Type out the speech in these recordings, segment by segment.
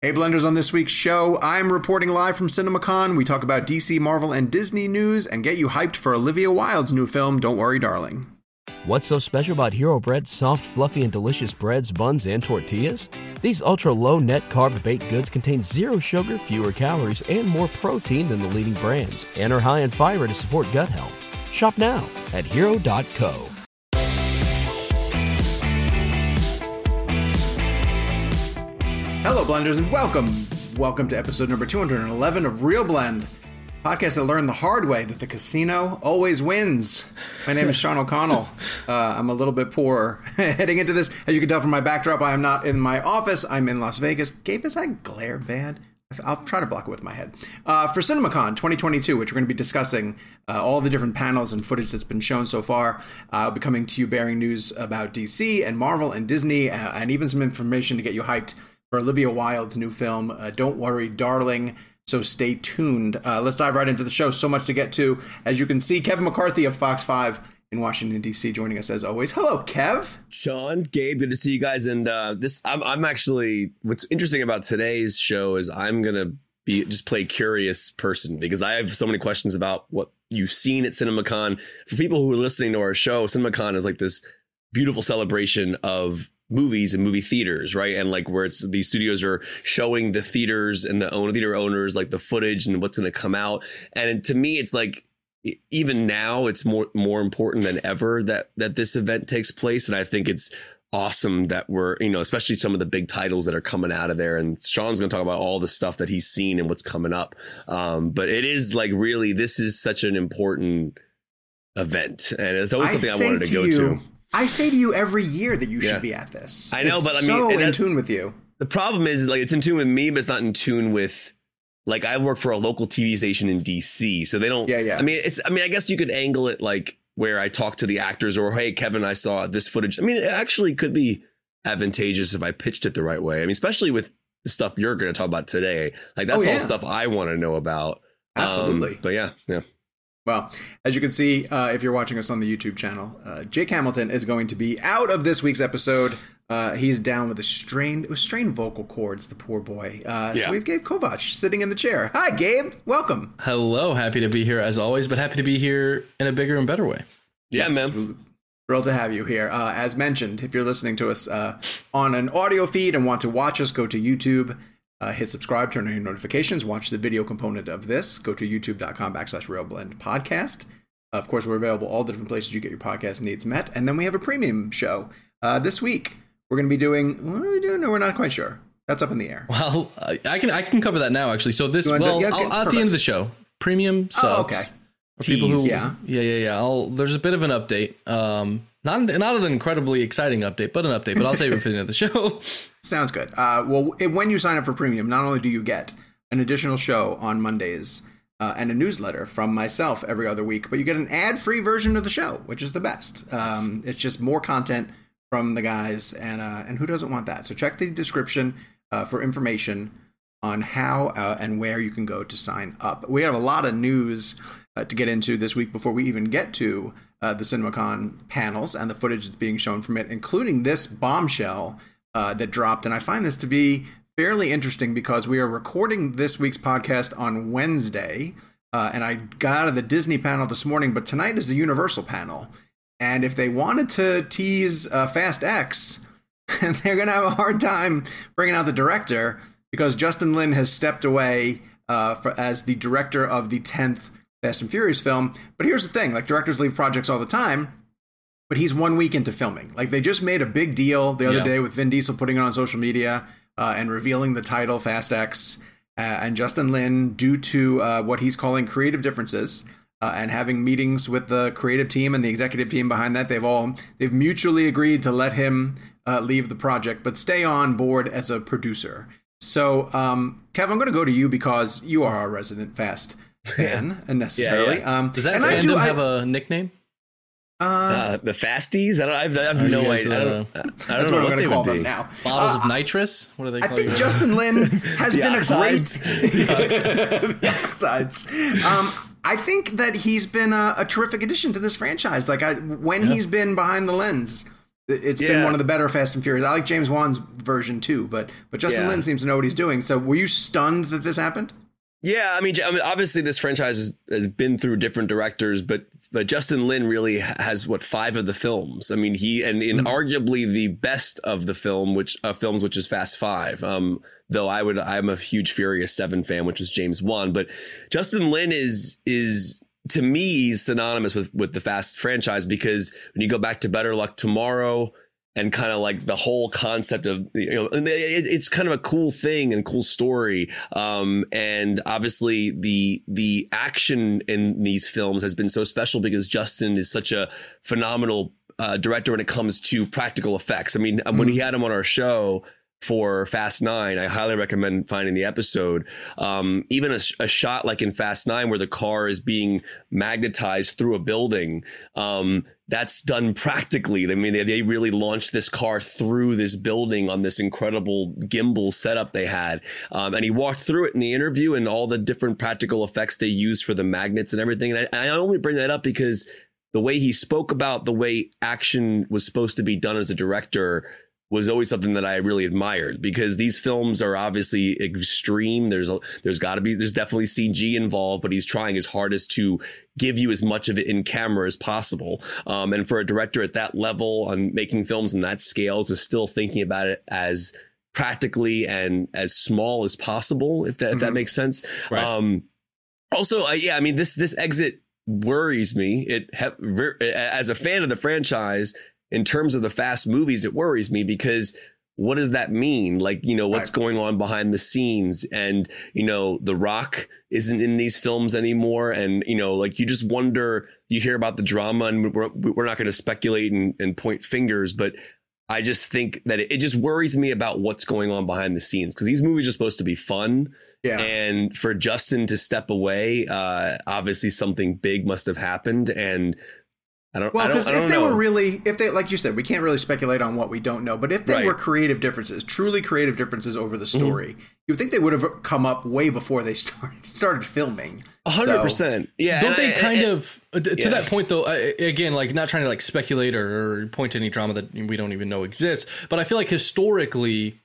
Hey, Blenders, on this week's show, I'm reporting live from CinemaCon. We talk about DC, Marvel, and Disney news and get you hyped for Olivia Wilde's new film, Don't Worry, Darling. What's so special about Hero Bread's soft, fluffy, and delicious breads, buns, and tortillas? These ultra low net carb baked goods contain zero sugar, fewer calories, and more protein than the leading brands, and are high in fiber to support gut health. Shop now at hero.co. Hello, Blenders, and welcome. Welcome to episode number 211 of Real Blend, podcast that learned the hard way that the casino always wins. My name is Sean O'Connell. Uh, I'm a little bit poor heading into this. As you can tell from my backdrop, I am not in my office. I'm in Las Vegas. Gabe, is I glare bad? I'll try to block it with my head. Uh, for CinemaCon 2022, which we're going to be discussing uh, all the different panels and footage that's been shown so far, uh, I'll be coming to you bearing news about DC and Marvel and Disney, uh, and even some information to get you hyped for Olivia Wilde's new film, uh, Don't Worry, Darling. So stay tuned. Uh, let's dive right into the show. So much to get to. As you can see, Kevin McCarthy of Fox 5 in Washington, D.C., joining us as always. Hello, Kev. Sean, Gabe, good to see you guys. And uh, this, I'm, I'm actually, what's interesting about today's show is I'm going to be just play curious person because I have so many questions about what you've seen at CinemaCon. For people who are listening to our show, CinemaCon is like this beautiful celebration of movies and movie theaters, right? And like where it's these studios are showing the theaters and the owner theater owners like the footage and what's going to come out. And to me, it's like even now it's more more important than ever that that this event takes place. And I think it's awesome that we're you know especially some of the big titles that are coming out of there and sean's going to talk about all the stuff that he's seen and what's coming up um, but it is like really this is such an important event and it's always something i, I wanted to, to go you, to I say to you every year that you should be at this. I know, it's but I mean, so in tune with you. The problem is, like, it's in tune with me, but it's not in tune with. Like, I work for a local TV station in DC, so they don't. Yeah, yeah. I mean, it's. I mean, I guess you could angle it like where I talk to the actors, or hey, Kevin, I saw this footage. I mean, it actually could be advantageous if I pitched it the right way. I mean, especially with the stuff you're going to talk about today. Like, that's oh, yeah. all stuff I want to know about. Absolutely. Um, but yeah, yeah. Well, as you can see, uh, if you're watching us on the YouTube channel, uh, Jake Hamilton is going to be out of this week's episode. Uh, he's down with a strained, with strained vocal cords. The poor boy. Uh, yeah. So we've Gabe Kovac sitting in the chair. Hi, Gabe. Welcome. Hello. Happy to be here as always, but happy to be here in a bigger and better way. Yeah, yes, man. Thrilled to have you here. Uh, as mentioned, if you're listening to us uh, on an audio feed and want to watch us, go to YouTube uh, hit subscribe, turn on your notifications, watch the video component of this. Go to youtube.com backslash RealBlend podcast. Of course, we're available all the different places you get your podcast needs met. And then we have a premium show uh, this week. We're going to be doing. What are we doing? No, we're not quite sure. That's up in the air. Well, I can I can cover that now actually. So this well, to, yeah, okay, at the end of the show, premium subs. Oh, okay. People who yeah yeah yeah yeah. I'll, there's a bit of an update. Um, not not an incredibly exciting update, but an update. But I'll save it for the end of the show. Sounds good. Uh, well, when you sign up for premium, not only do you get an additional show on Mondays uh, and a newsletter from myself every other week, but you get an ad-free version of the show, which is the best. Um, it's just more content from the guys, and uh, and who doesn't want that? So check the description uh, for information on how uh, and where you can go to sign up. We have a lot of news uh, to get into this week before we even get to uh, the CinemaCon panels and the footage that's being shown from it, including this bombshell uh, that dropped. And I find this to be fairly interesting because we are recording this week's podcast on Wednesday. Uh, and I got out of the Disney panel this morning, but tonight is the Universal panel. And if they wanted to tease uh, Fast X, they're going to have a hard time bringing out the director because Justin Lin has stepped away uh, for, as the director of the 10th Fast and Furious film. But here's the thing like, directors leave projects all the time but he's one week into filming. Like they just made a big deal the other yeah. day with Vin Diesel putting it on social media uh, and revealing the title Fast X. Uh, and Justin Lin, due to uh, what he's calling creative differences uh, and having meetings with the creative team and the executive team behind that, they've all they've mutually agreed to let him uh, leave the project, but stay on board as a producer. So, um, Kev, I'm going to go to you because you are our resident Fast fan, necessarily. Yeah, yeah. Um, Does that fandom do, have I, a nickname? Uh, uh, the fasties? I don't. I have, I have oh, no idea. I don't, I don't That's know what, what they would be. now. Bottles uh, of nitrous. What are they? Called? I think Justin Lin has been oxides. a great. the oxides. Um, I think that he's been a, a, terrific addition to this franchise. Like I, when yeah. he's been behind the lens, It's yeah. been one of the better Fast and Furious. I like James Wan's version too, but but Justin yeah. Lin seems to know what he's doing. So were you stunned that this happened? Yeah, I mean, I mean, obviously this franchise has, has, been through different directors, but but Justin Lin really has what five of the films. I mean, he and in mm-hmm. arguably the best of the film, which uh, films, which is Fast Five. Um, though I would, I'm a huge Furious Seven fan, which is James Wan, but Justin Lin is is to me synonymous with with the Fast franchise because when you go back to Better Luck Tomorrow and kind of like the whole concept of you know it's kind of a cool thing and cool story um, and obviously the the action in these films has been so special because Justin is such a phenomenal uh, director when it comes to practical effects I mean mm-hmm. when he had him on our show for Fast Nine. I highly recommend finding the episode. Um, even a, a, shot like in Fast Nine where the car is being magnetized through a building. Um, that's done practically. I mean, they, they really launched this car through this building on this incredible gimbal setup they had. Um, and he walked through it in the interview and all the different practical effects they used for the magnets and everything. And I, I only bring that up because the way he spoke about the way action was supposed to be done as a director was always something that I really admired because these films are obviously extreme. There's a, there's got to be there's definitely CG involved, but he's trying his hardest to give you as much of it in camera as possible. Um, and for a director at that level on making films in that scale to still thinking about it as practically and as small as possible, if that mm-hmm. if that mm-hmm. makes sense. Right. Um, also, uh, yeah, I mean this this exit worries me. It as a fan of the franchise in terms of the fast movies, it worries me because what does that mean? Like, you know, what's going on behind the scenes? And, you know, The Rock isn't in these films anymore. And, you know, like you just wonder, you hear about the drama and we're, we're not going to speculate and, and, point fingers, but I just think that it, it just worries me about what's going on behind the scenes because these movies are supposed to be fun. Yeah. And for Justin to step away, uh, obviously something big must have happened. And I don't. Know. Well, because if they know. were really, if they, like you said, we can't really speculate on what we don't know. But if they right. were creative differences, truly creative differences over the mm-hmm. story, mm-hmm. you would think they would have come up way before they started started filming. hundred percent. Yeah. Don't they I, kind I, of uh, to yeah. that point though? again, like not trying to like speculate or, or point to any drama that we don't even know exists, but I feel like historically,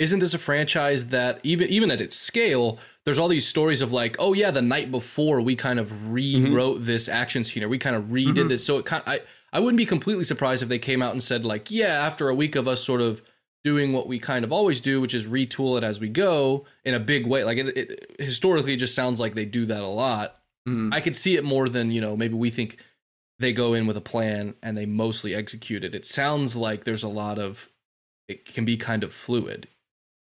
isn't this a franchise that even even at its scale? there's all these stories of like, oh yeah, the night before we kind of rewrote mm-hmm. this action scene or we kind of redid mm-hmm. this. So it kind of, I I wouldn't be completely surprised if they came out and said like, yeah, after a week of us sort of doing what we kind of always do, which is retool it as we go in a big way. Like it, it historically, it just sounds like they do that a lot. Mm-hmm. I could see it more than you know maybe we think they go in with a plan and they mostly execute it. It sounds like there's a lot of it can be kind of fluid.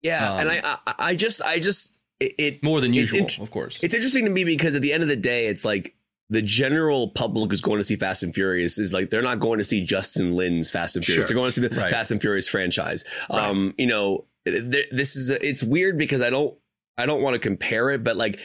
Yeah, um, and I, I I just I just it, it more than usual, of course. It's interesting to me because at the end of the day, it's like the general public who's going to see Fast and Furious is like they're not going to see Justin Lin's Fast and Furious. Sure. They're going to see the right. Fast and Furious franchise. Right. Um, you know, th- this is a, it's weird because I don't I don't want to compare it, but like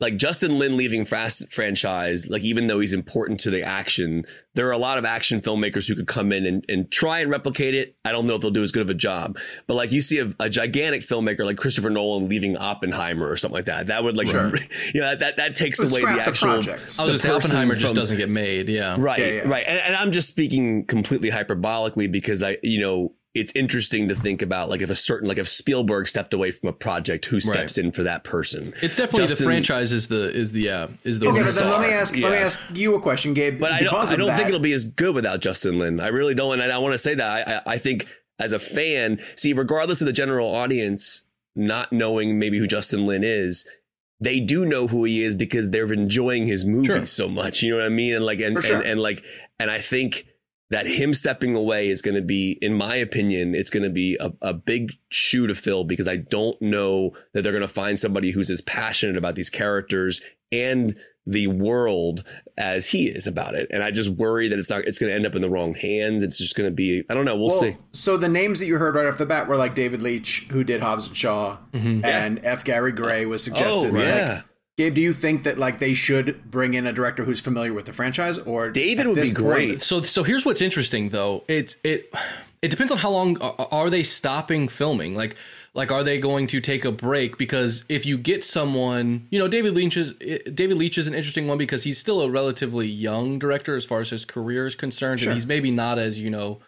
like Justin Lin leaving Fast franchise, like even though he's important to the action, there are a lot of action filmmakers who could come in and, and try and replicate it. I don't know if they'll do as good of a job, but like you see a, a gigantic filmmaker like Christopher Nolan leaving Oppenheimer or something like that. That would like, sure. you know, that, that takes away the actual. The I was just say Oppenheimer just doesn't get made. Yeah. Right. Yeah, yeah. Right. And, and I'm just speaking completely hyperbolically because I, you know, it's interesting to think about like if a certain like if Spielberg stepped away from a project, who steps right. in for that person? It's definitely Justin, the franchise is the is the uh, is the okay. But then let me ask yeah. let me ask you a question, Gabe. But I don't I don't that, think it'll be as good without Justin Lin. I really don't, and I, I want to say that I, I think as a fan, see, regardless of the general audience not knowing maybe who Justin Lin is, they do know who he is because they're enjoying his movies sure. so much. You know what I mean? And like and, sure. and and like and I think that him stepping away is going to be, in my opinion, it's going to be a, a big shoe to fill because I don't know that they're going to find somebody who's as passionate about these characters and the world as he is about it. And I just worry that it's not, it's going to end up in the wrong hands. It's just going to be, I don't know. We'll, well, see. So the names that you heard right off the bat were like David Leitch, who did Hobbs and Shaw, mm-hmm. and yeah. F. Gary Gray was suggested. Oh, yeah. Gabe, do you think that like they should bring in a director who's familiar with the franchise, or David would be great? Point, so, so here's what's interesting though. It's it it depends on how long are they stopping filming. Like, like are they going to take a break? Because if you get someone, you know, David Leitch is David Leitch is an interesting one because he's still a relatively young director as far as his career is concerned, sure. and he's maybe not as you know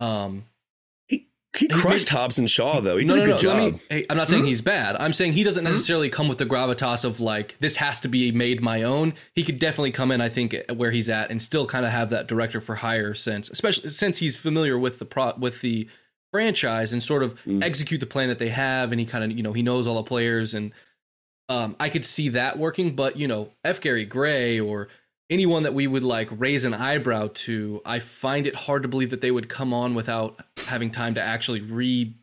Um, he he crushed made- Hobbs and Shaw though. He no, did no, a good no. Job. me, hey, I'm not saying he's bad. I'm saying he doesn't necessarily come with the gravitas of like this has to be made my own. He could definitely come in, I think, where he's at and still kind of have that director for hire sense, especially since he's familiar with the pro with the franchise and sort of Mm. execute the plan that they have, and he kind of you know he knows all the players and um, I could see that working. But you know, F. Gary Gray or anyone that we would like raise an eyebrow to, I find it hard to believe that they would come on without having time to actually redo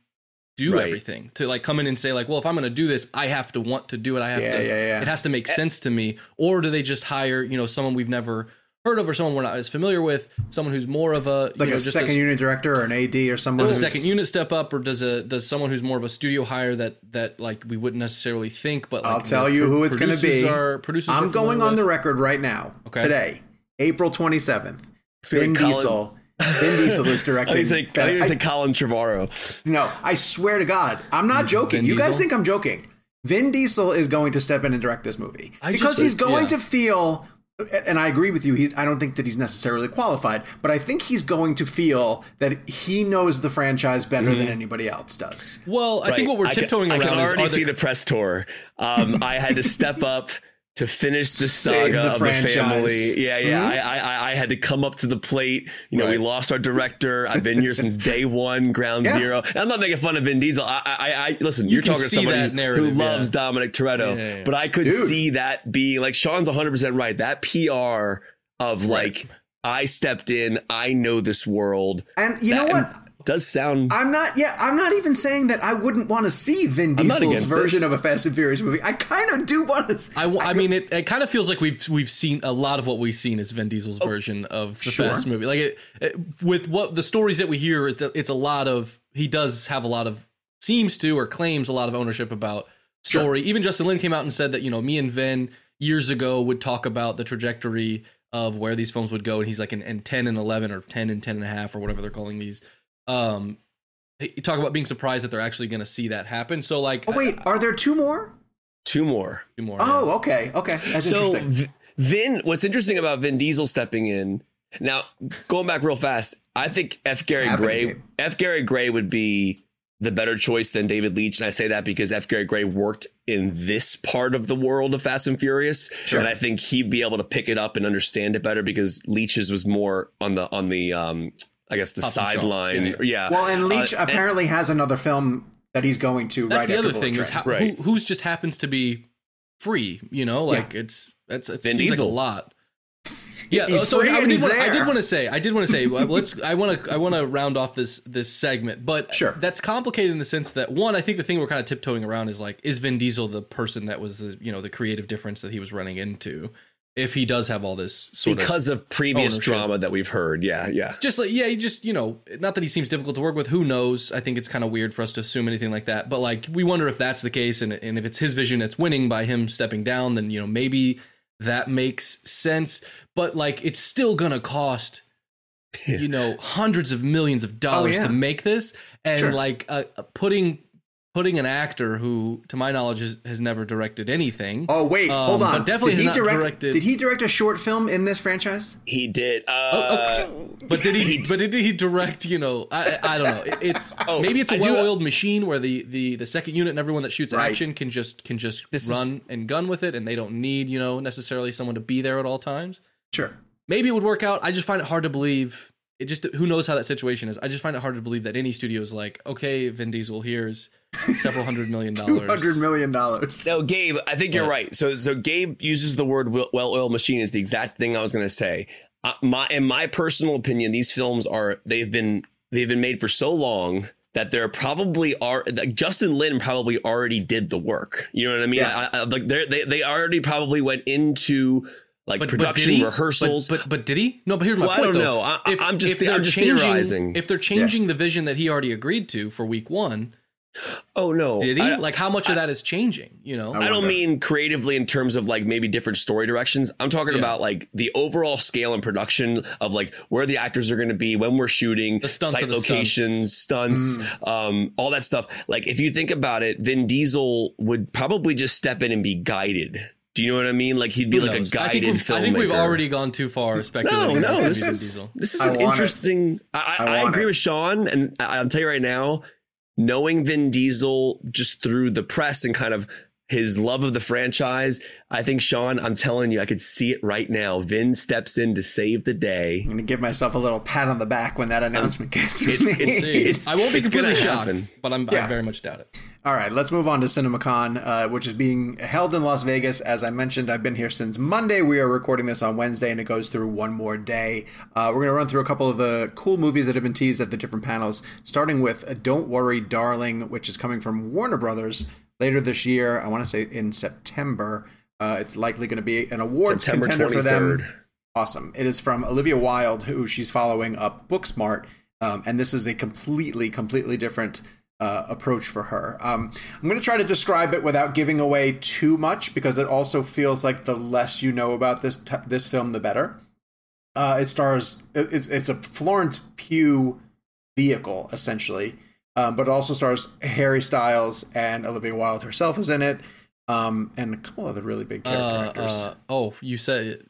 Right. everything. To like come in and say like, well, if I'm going to do this, I have to want to do it. I have Yeah, to. yeah, yeah. It has to make eh sense to me. Or do they just hire you know someone we've never heard of or someone we're not as familiar with, someone who's more of a like you know, a just second as- unit director or an AD or someone. does a second unit step up, or does a does someone who's more of a studio hire that that like we wouldn't necessarily think? But like, I'll tell you pro- who it's going to be. Are, producers I'm are going familiar on the record right now. Okay. Today, April 27th. Vin Diesel. Vin Diesel is I directing. think it's like, I think it's I- like Colin Trevorrow. no, I swear to God, I'm not joking. Vin you guys Diesel? think I'm joking? Vin Diesel is going to step in and direct this movie I because just- he's going yeah. to feel. And I agree with you. He, I don't think that he's necessarily qualified, but I think he's going to feel that he knows the franchise better than anybody else does. Well, I think what we're I can- tiptoeing I can is already are see the, the press tour. Um, I had to step up to finish the Save saga the of franchise. the family. Yeah, yeah. Mm-hmm. I, I, I- I had to come up to the plate. You know, we lost our director. I've been here since day one, ground Yeah. zero. And I'm not making fun of Vin Diesel. I, I, I listen. You You are talking to somebody who loves yeah. Dominic Toretto, Yeah, but I could Dude. see that be like Sean's 100 percent right. That PR of like. I stepped in. I know this world. And you know what? Does sound I'm not. Yeah, I'm not even saying that I wouldn't want to see Vin Diesel's against it. version of a Fast and Furious movie. I kind of do want to. I, wa- I mean, it, it kind of feels like we've we've seen a lot of what we've seen is Vin Diesel's oh, version of the sure. Fast movie. Like it, it, with what the stories that we hear, it's a, it's a lot of he does have a lot of seems to or claims a lot of ownership about story. Even Justin Lin came out and said that you know me and Vin years ago would talk about the trajectory of where these films would go, and he's like in, in ten and eleven or ten and ten and a half or whatever they're calling these. Um, he he talk about being surprised that they're actually going to see that happen. So like, Oh wait, are there two more? two more. two more. Oh, okay, okay, that's so interesting. V- Vin, what's interesting about Vin Diesel stepping in now, going back real fast, I think F. Gary Gray, Gabe. F. Gary Gray would be the better choice than David Leitch, and I say that because F. Gary Gray worked in this part of the world of Fast and Furious, Sure. and I think he'd be able to pick it up and understand it better because Leitch's was more on the on the um, I guess the Up and shot. sideline, Yeah, yeah. well, and Leitch Uh, and- apparently has another film that he's going to That's right the other Bullet thing is Train. how, Right. who, who's just happens to be free. You know, like it's that's it Vin seems Diesel. like a lot. Yeah, He's uh, so free I and did, he's want, I did want to say, I did want to say, uh, let's. I want to, I want to round off this this segment, but Sure. that's complicated in the sense that one, I think the thing we're kind of tiptoeing around is like, is Vin Diesel the person that was the you know the creative difference that he was running into, if he does have all this sort because of previous ownership. drama that we've heard, yeah, yeah. just like yeah, he just you know, not that he seems difficult to work with. Who knows? I think it's kind of weird for us to assume anything like that. But like, we wonder if that's the case, and and if it's his vision that's winning by him stepping down, then you know maybe that makes sense. But like, it's still gonna cost. You know, hundreds of millions of dollars yeah. to make this, and Sure. like uh, putting putting an actor who, to my knowledge, has, has never directed anything. Oh wait, Um, hold on. but definitely did he not direct? directed- Did he direct a short film in this franchise? He did. Uh, Oh, But did he? but did he direct? You know, I I don't know. It- It's Oh, maybe it's a I do- well-oiled machine where the, the the second unit and everyone that shoots Right. action can just can just This is- run and gun with it, and they don't need you know necessarily someone to be there at all times. Sure. Maybe it would work out. I just find it hard to believe. It just who knows how that situation is. I just find it hard to believe that any studio is like, okay, Vin Diesel, here's several hundred million dollars. million dollars. No, Gabe, I think you're What? right. So, so Gabe uses the word well- well-oiled machine is the exact thing I was going to say. Uh, my, in my personal opinion, these films are they've been they've been made for so long that they're probably are that Justin Lin probably already did the work. You know what I mean? Yeah. I, I, like they're- they they already probably went into like But, but production did he? rehearsals. But, but but did he? No, but here's my Well, I point. don't though. know. I- I'm just- they're I'm just changing, theorizing. If they're changing the vision that he already agreed to for week one, oh no, Did he? I- like how much of that is changing? You know, I I don't mean creatively in terms of like maybe different story directions. I'm talking Yeah. about like the overall scale and production of like where the actors are going to be when we're shooting, The stunts site the locations, stunts, um, all that stuff. Like if you think about it, Vin Diesel would probably just step in and be guided. Do you know what I mean? Like he'd be Who like knows? a I guided think, filmmaker. I think we've already gone too far No, speculating. no, about this Vin is Diesel. this is I an want it. interesting. I, I I, I agree it. with Sean, and I, I'll tell you right now, knowing Vin Diesel just through the press and kind of his love of the franchise, I think Sean, I'm telling you, I could see it right now. Vin steps in to save the day. I'm going to give myself a little pat on the back when that announcement gets it's- me. it's- See, It's- I won't be it's gonna completely shocked, happen. but I'm, Yeah. I very much doubt it. All right, let's move on to CinemaCon, uh, which is being held in Las Vegas. As I mentioned, I've been here since Monday. We are recording this on Wednesday, and it goes through one more day. Uh, we're going to run through a couple of the cool movies that have been teased at the different panels, starting with uh, Don't Worry, Darling, which is coming from Warner Brothers later this year. I want to say in September. Uh, it's likely going to be an awards September contender for them. Awesome. It is from Olivia Wilde, who she's following up Booksmart. Um, and this is a completely, completely different uh, approach for her. Um, I'm going to try to describe it without giving away too much because it also feels like the less you know about this t- this film, the better. Uh, it stars. it- It's, it's a Florence Pugh vehicle essentially, um, but it also stars Harry Styles and Olivia Wilde herself is in it, um, and a couple other really big character Uh, actors. uh, oh, you said.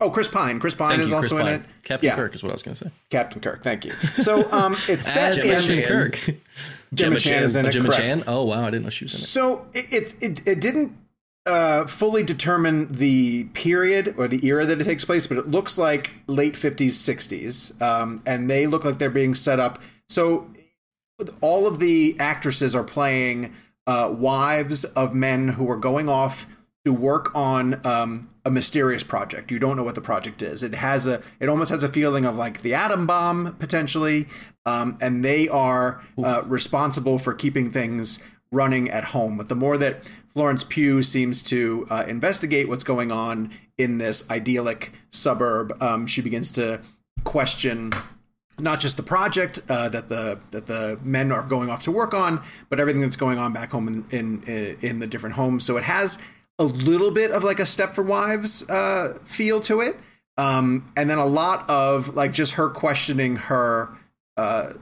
oh, Chris Pine. Chris Pine Thank is you, also Chris in it. Captain Yeah. Kirk is what I was going to say. Captain Kirk. Thank you. So um, it's set in Captain Chan. Kirk. Gemma Gemma Chan is in Oh, it. Jimmy. Chan. Oh wow, I didn't know she was in it. So it it, it, it didn't uh, fully determine the period or the era that it takes place, but it looks like late fifties, sixties, um, and they look like they're being set up. So all of the actresses are playing uh, wives of men who are going off to work on um, a mysterious project. You don't know what the project is. It has a. It almost has a feeling of like the atom bomb potentially, um, and they are uh, responsible for keeping things running at home. But the more that Florence Pugh seems to uh, investigate what's going on in this idyllic suburb, um, she begins to question not just the project uh, that the that the men are going off to work on, but everything that's going on back home in in, in the different homes. So it has a little bit of like a Stepford Wives uh, feel to it, um, and then a lot of like just her questioning her uh,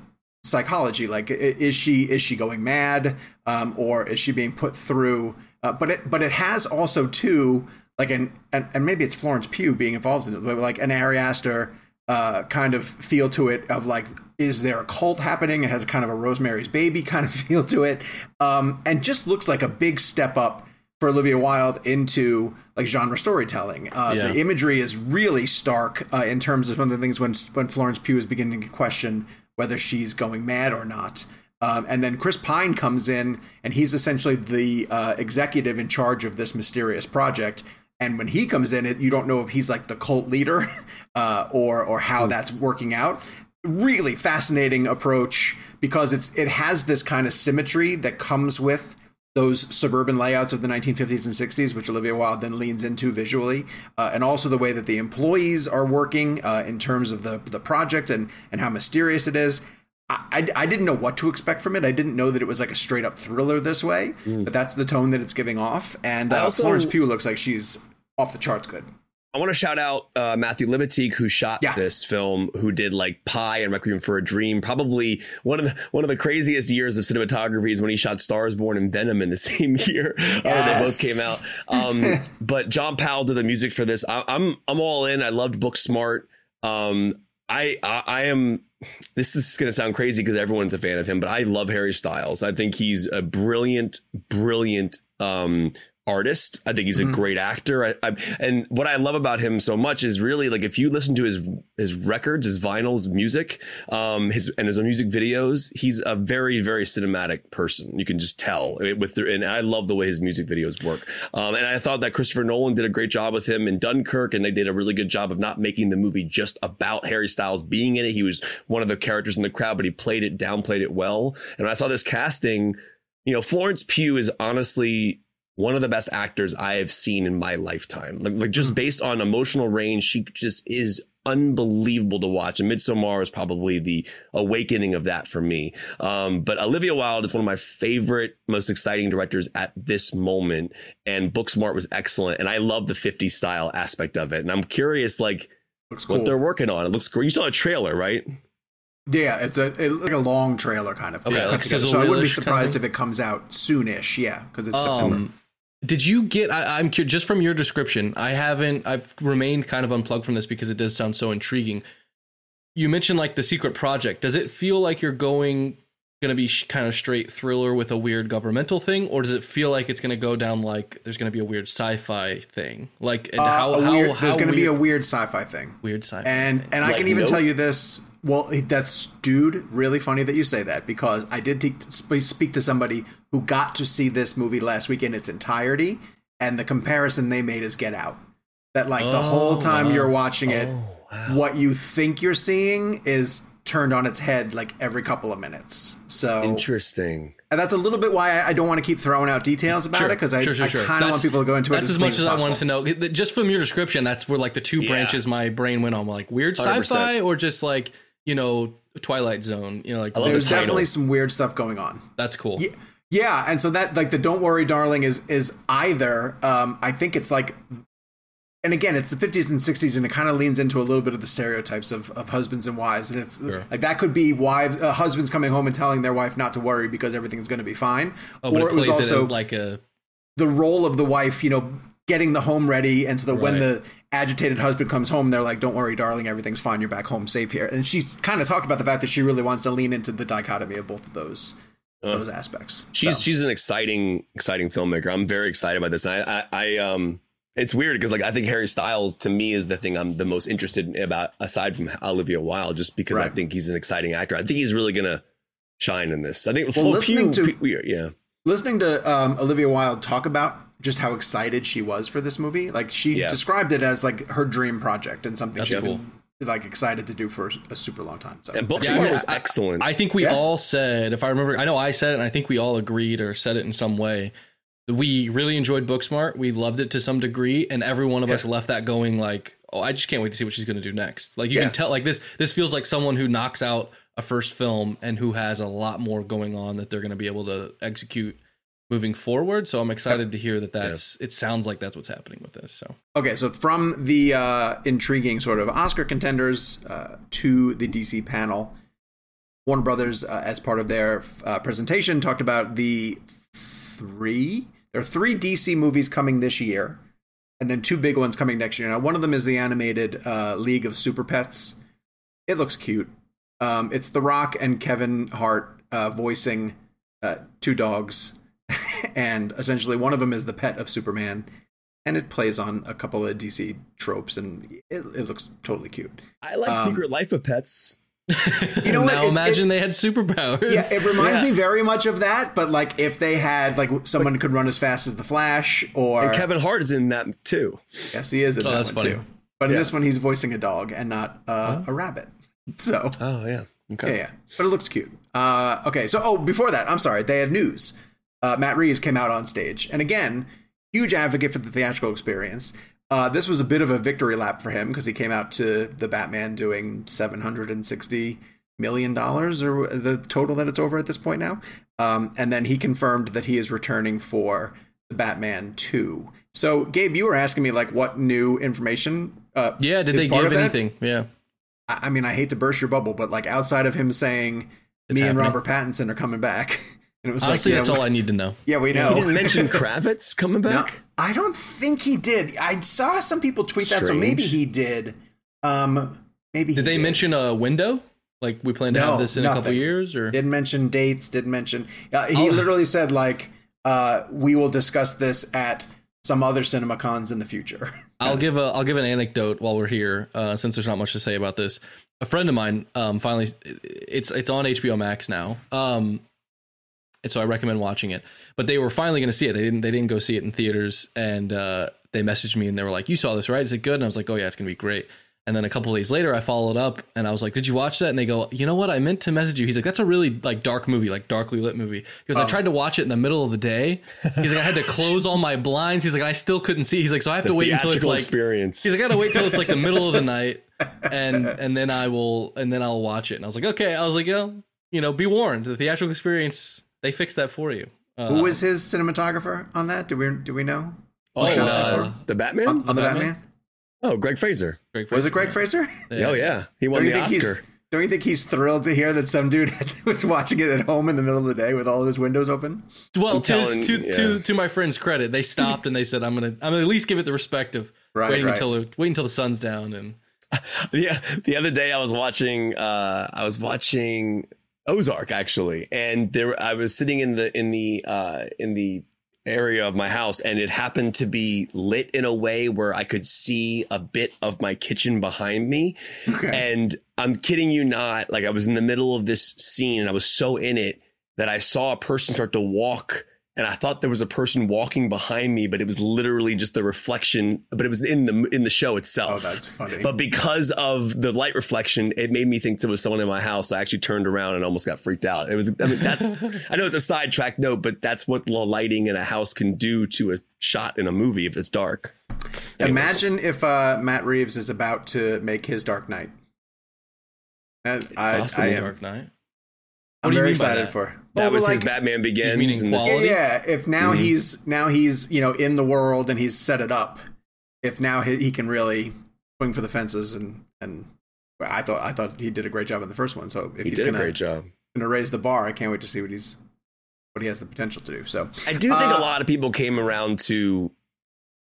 psychology. Like, is she is she going mad, um, or is she being put through? Uh, but it but it has also too like an and, and maybe it's Florence Pugh being involved in it, but like an Ari Aster uh, kind of feel to it of like is there a cult happening? It has kind of a Rosemary's Baby kind of feel to it, um, and just looks like a big step up for Olivia Wilde into like genre storytelling. Uh, Yeah. The imagery is really stark uh, in terms of one of the things when when Florence Pugh is beginning to question whether she's going mad or not. Um, and then Chris Pine comes in, and he's essentially the uh, executive in charge of this mysterious project. And when he comes in, it you don't know if he's like the cult leader uh, or or how that's working out. Really fascinating approach because it's it has this kind of symmetry that comes with those suburban layouts of the 1950s and 60s, which Olivia Wilde then leans into visually, uh, and also the way that the employees are working uh, in terms of the the project and and how mysterious it is. I, I, I didn't know what to expect from it. I didn't know that it was like a straight up thriller this way, but that's the tone that it's giving off. And uh, also- Florence Pugh looks like she's off the charts good. I want to shout out uh, Matthew Libatique, who shot Yeah. this film, who did like Pi and Requiem for a Dream. Probably one of the one of the craziest years of cinematography is when he shot Stars Born and Venom in the same year. Uh, they both came out. Um, but John Powell did the music for this. I, I'm I'm all in. I loved Booksmart. Um, I, I I am. This is going to sound crazy because everyone's a fan of him, but I love Harry Styles. I think he's a brilliant, brilliant um, artist. I think he's a great actor. I, I, and what I love about him so much is really like if you listen to his his records, his vinyls, music, um, his and his music videos, he's a very very cinematic person. You can just tell with the, and I love the way his music videos work. Um, and I thought that Christopher Nolan did a great job with him in Dunkirk, and they did a really good job of not making the movie just about Harry Styles being in it. He was one of the characters in the crowd, but he played it, downplayed it well. And when I saw this casting, you know, Florence Pugh is honestly one of the best actors I have seen in my lifetime. Like, like just based on emotional range, she just is unbelievable to watch. And Midsommar is probably the awakening of that for me. Um, but Olivia Wilde is one of my favorite, most exciting directors at this moment. And Booksmart was excellent. And I love the 50 style aspect of it. And I'm curious, like, Looks cool. what they're working on. It looks great. You saw a trailer, right? Yeah, it's a it, like a long trailer kind of. Okay, put like so I wouldn't be reel-ish kind of surprised if it comes out soonish. Yeah, because it's September. Did you get? I, I'm curious, just from your description. I haven't. I've remained kind of unplugged from this because it does sound so intriguing. You mentioned like the secret project. Does it feel like you're going going to be sh- kind of straight thriller with a weird governmental thing, or does it feel like it's going to go down like there's going to be a weird sci-fi thing? Like and Uh, how, a how, weird- how there's going to be a weird- weird sci-fi thing. weird sci-fi And thing? and I can even Nope? tell you this. Well, that's dude, really funny that you say that because I did te- speak to somebody who got to see this movie last week in its entirety, and the comparison they made is Get Out. That like the whole Oh, time wow. you're watching it, what you think you're seeing is turned on its head like every couple of minutes. So Interesting. and that's a little bit why I, I don't want to keep throwing out details about Sure, it because I, sure, sure, I kind of want people to go into it. That's as clean much as I wanted to know. Just from your description, that's where like the two Yeah. branches my brain went on. Like weird 100%. sci-fi, or just like you know Twilight Zone. You know, like I love the There's title. definitely some weird stuff going on. that's cool. Yeah, yeah, and so that like the "Don't Worry, Darling" is is either. Um, I think it's like, and again, it's the 50s and 60s, and it kind of leans into a little bit of the stereotypes of, of husbands and wives, and it's Sure. like that could be wives, uh, husbands coming home and telling their wife not to worry because everything's going to be fine, Oh, but or it it was plays it also like a the role of the wife, you know, getting the home ready, and so that when the agitated husband comes home, they're like, "Don't worry, darling, everything's fine. You're back home safe here." And she kind of talked about the fact that she really wants to lean into the dichotomy of both of those Uh. those aspects. She's So. she's an exciting exciting filmmaker. I'm very excited about this. And I I, I um it's weird because like I think Harry Styles to me is the thing I'm the most interested in about aside from Olivia Wilde, just because I think he's an exciting actor. I think he's really gonna shine in this. I think Well, well, listening Pugh, to- Pugh- yeah. listening to um, Olivia Wilde talk about just how excited she was for this movie, like she Yeah. described it as like her dream project and something That's she's cool. been like excited to do for a super long time. So And Booksmart Yeah, I mean, was I- excellent. I think we Yeah. all said, if I remember, I know I said it, and I think we all agreed or said it in some way. We really enjoyed Booksmart. We loved it to some degree, and every one of us left that going like, "Oh, I just can't wait to see what she's going to do next." Like you Yeah. can tell, like this. This feels like someone who knocks out a first film and who has a lot more going on that they're going to be able to execute moving forward. So I'm excited to hear that. That's. It sounds like that's what's happening with this. So Okay, so from the uh, intriguing sort of Oscar contenders uh, to the DC panel, Warner Brothers, uh, as part of their uh, presentation, talked about the three. There are three DC movies coming this year, and then two big ones coming next year. Now, one of them is the animated uh, League of Super Pets. It looks cute. Um, it's The Rock and Kevin Hart uh, voicing uh, two dogs, and essentially one of them is the pet of Superman and it plays on a couple of DC tropes, and it, it looks totally cute. I like um, Secret Life of Pets. You know what? now It's- imagine it's- they had superpowers. Yeah, it reminds Yeah. me very much of that, but like if they had like someone could run as fast as the Flash, or And Kevin Hart is in that too. yes, he is in Oh, that that's one funny. too. But in this one, he's voicing a dog and not uh, a rabbit. So Oh yeah. Okay. yeah, yeah, but it looks cute. Uh, okay, so oh, before that, I'm sorry, they had news. Uh, Matt Reeves came out on stage, and again, huge advocate for the theatrical experience. Uh, this was a bit of a victory lap for him because he came out to the Batman doing 760 million dollars, or the total that it's over at this point now. Um, and then he confirmed that he is returning for the Batman 2. So, Gabe, you were asking me like what new information? Uh, Yeah, did they give anything? Yeah. I I mean, I hate to burst your bubble, but like outside of him saying It's me and. Robert Pattinson are coming back, and it was Honestly, like, that's yeah, all I need to know. Yeah, we know. He didn't mention Kravitz coming No, back. I don't think he did. I saw some people tweet that, so maybe he did. Um, maybe he Did they mention a window? Like we plan to No, have this in a couple years, or Didn't mention dates. Didn't mention. Uh, he Oh. literally said like, uh, "We will discuss this at some other cinema cons in the future." I'll give a I'll give an anecdote while we're here, uh, since there's not much to say about this. A friend of mine, um, finally, it's it's on HBO Max now, um, and so I recommend watching it. But they were finally going to see it. They didn't they didn't go see it in theaters, and uh, they messaged me and they were like, "You saw this, right? Is it good?" And I was like, "Oh yeah, it's going to be great." And then a couple days later, I followed up and I was like, "Did you watch that?" And they go, "You know what? I meant to message you." He's like, "That's a really like dark movie, like darkly lit movie." He goes, "I tried to watch it in the middle of the day." He's like, "I had to close all my blinds." He's like, "I still couldn't see." He's like, "So I have to wait until it's like." experience. He's like, "I gotta wait till it's like the middle of the night, and and then I will and then I'll watch it." And I was like, "Okay." I was like, "Yo, you know, be warned. The theatrical experience, they fixed that for you." Uh, Who was his cinematographer on that? Do we do we know? oh, uh, the Batman? on, on the Batman? Batman? oh, Greig Fraser. Greig Was it Fraser, Greig Fraser? Oh yeah, he won Don't you the think Oscar. he's don't you think he's thrilled to hear that some dude was watching it at home in the middle of the day with all of his windows open? Well, to, telling, to, yeah. to, to my friend's credit, they stopped and they said, "I'm gonna I'm gonna at least give it the respect of right, waiting right. until wait until the sun's down." And yeah, the other day I was watching uh, I was watching Ozark actually, and there I was sitting in the in the uh, in the area of my house and it happened to be lit in a way where I could see a bit of my kitchen behind me. Okay. And I'm kidding you not, like I was in the middle of this scene and I was so in it that I saw a person start to walk and I thought there was a person walking behind me, but it was literally just the reflection. But it was in the in the show itself. Oh, that's funny. But because of the light reflection, it made me think there was someone in my house. I actually turned around and almost got freaked out. It was. I mean, that's. I know it's a sidetrack note, but that's what the lighting in a house can do to a shot in a movie if it's dark. Anyways. Imagine if uh, Matt Reeves is about to make his Dark Knight. And it's I, possible I am, Dark Knight. I'm very excited for. That well, was like, his Batman Begins. Meaning, yeah, if now mm-hmm. he's now he's you know in the world and he's set it up. If now he, he can really swing for the fences and and I thought I thought he did a great job in the first one. So if he he's did gonna, a great job, going to raise the bar, I can't wait to see what he's what he has the potential to do. So I do think uh, a lot of people came around to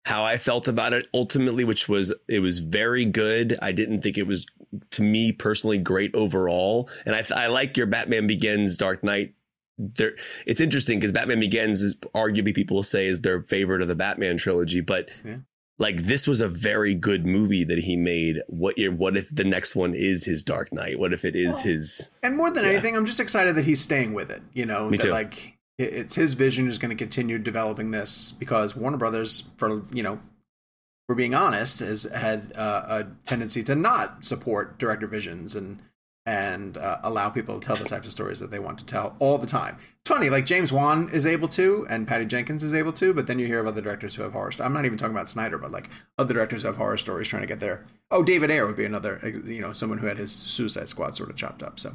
how I felt about it ultimately, which was it was very good. I didn't think it was to me personally great overall. And I, I like your Batman Begins Dark Knight. There, it's interesting because Batman Begins is arguably people will say is their favorite of the Batman trilogy, but yeah. like this was a very good movie that he made. What what if the next one is his Dark Knight? What if it is well, his? And more than yeah. anything, I'm just excited that he's staying with it. You know, Me that too. like it's his vision is going to continue developing this because Warner Brothers, for you know, we're being honest, has had uh, a tendency to not support director visions and and uh, allow people to tell the types of stories that they want to tell all the time. It's funny, like James Wan is able to, and Patty Jenkins is able to, but then you hear of other directors who have horror. St- I'm not even talking about Snyder, but like other directors who have horror stories trying to get there. Oh, David Ayer would be another, you know, someone who had his Suicide Squad sort of chopped up. So,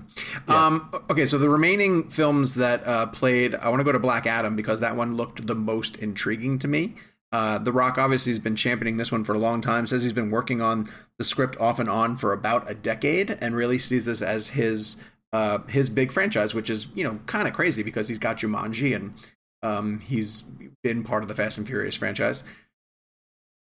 yeah. um, okay, so the remaining films that uh, played, I want to go to Black Adam because that one looked the most intriguing to me. Uh, the Rock obviously has been championing this one for a long time. Says he's been working on the script off and on for about a decade, and really sees this as his uh, his big franchise, which is you know kind of crazy because he's got Jumanji and um, he's been part of the Fast and Furious franchise.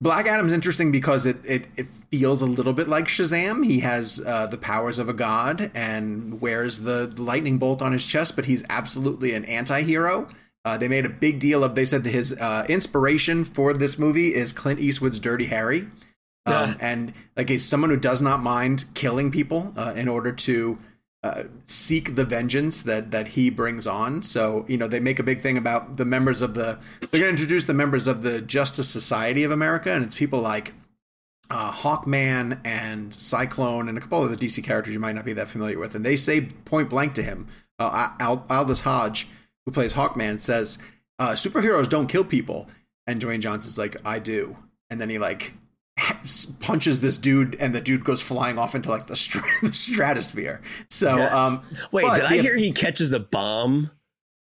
Black Adam's interesting because it, it, it feels a little bit like Shazam. He has uh, the powers of a god and wears the lightning bolt on his chest, but he's absolutely an anti-hero uh, they made a big deal of. They said that his uh, inspiration for this movie is Clint Eastwood's Dirty Harry, um, and like he's someone who does not mind killing people uh, in order to uh, seek the vengeance that that he brings on. So you know they make a big thing about the members of the. They're going to introduce the members of the Justice Society of America, and it's people like uh, Hawkman and Cyclone and a couple of the DC characters you might not be that familiar with. And they say point blank to him, uh, Aldis Hodge, who plays Hawkman, says, uh, "Superheroes don't kill people," and Dwayne Johnson's like, "I do," and then he like punches this dude, and the dude goes flying off into like the, str- the stratosphere. So, yes. um, wait, did I hear he catches a bomb?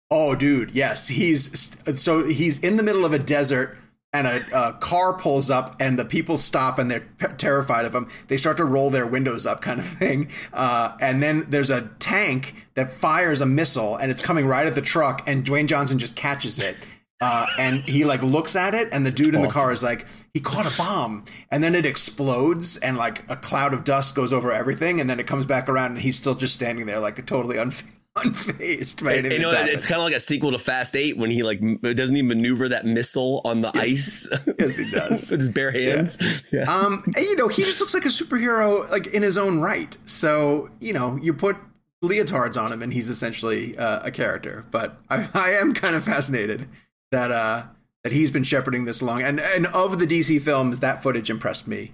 Oh, dude, yes, he's so he's in the middle of a desert and a, a, car pulls up and the people stop and they're p- terrified of him they start to roll their windows up kind of thing uh, and then there's a tank that fires a missile and it's coming right at the truck and dwayne johnson just catches it uh, and he like looks at it and the dude That's in the car is like he caught a bomb. And then it explodes and like a cloud of dust goes over everything and then it comes back around and he's still just standing there like totally unfazed unfazed by anything. You know, it's kind of like a sequel to Fast Eight when he like doesn't even maneuver that missile on the yes. ice. yes, he does with his bare hands. Yeah. yeah. Um, and, you know, he just looks like a superhero, like in his own right. So you know, you put leotards on him, and he's essentially uh, a character. But I, I am kind of fascinated that uh that he's been shepherding this along. And and of the DC films, that footage impressed me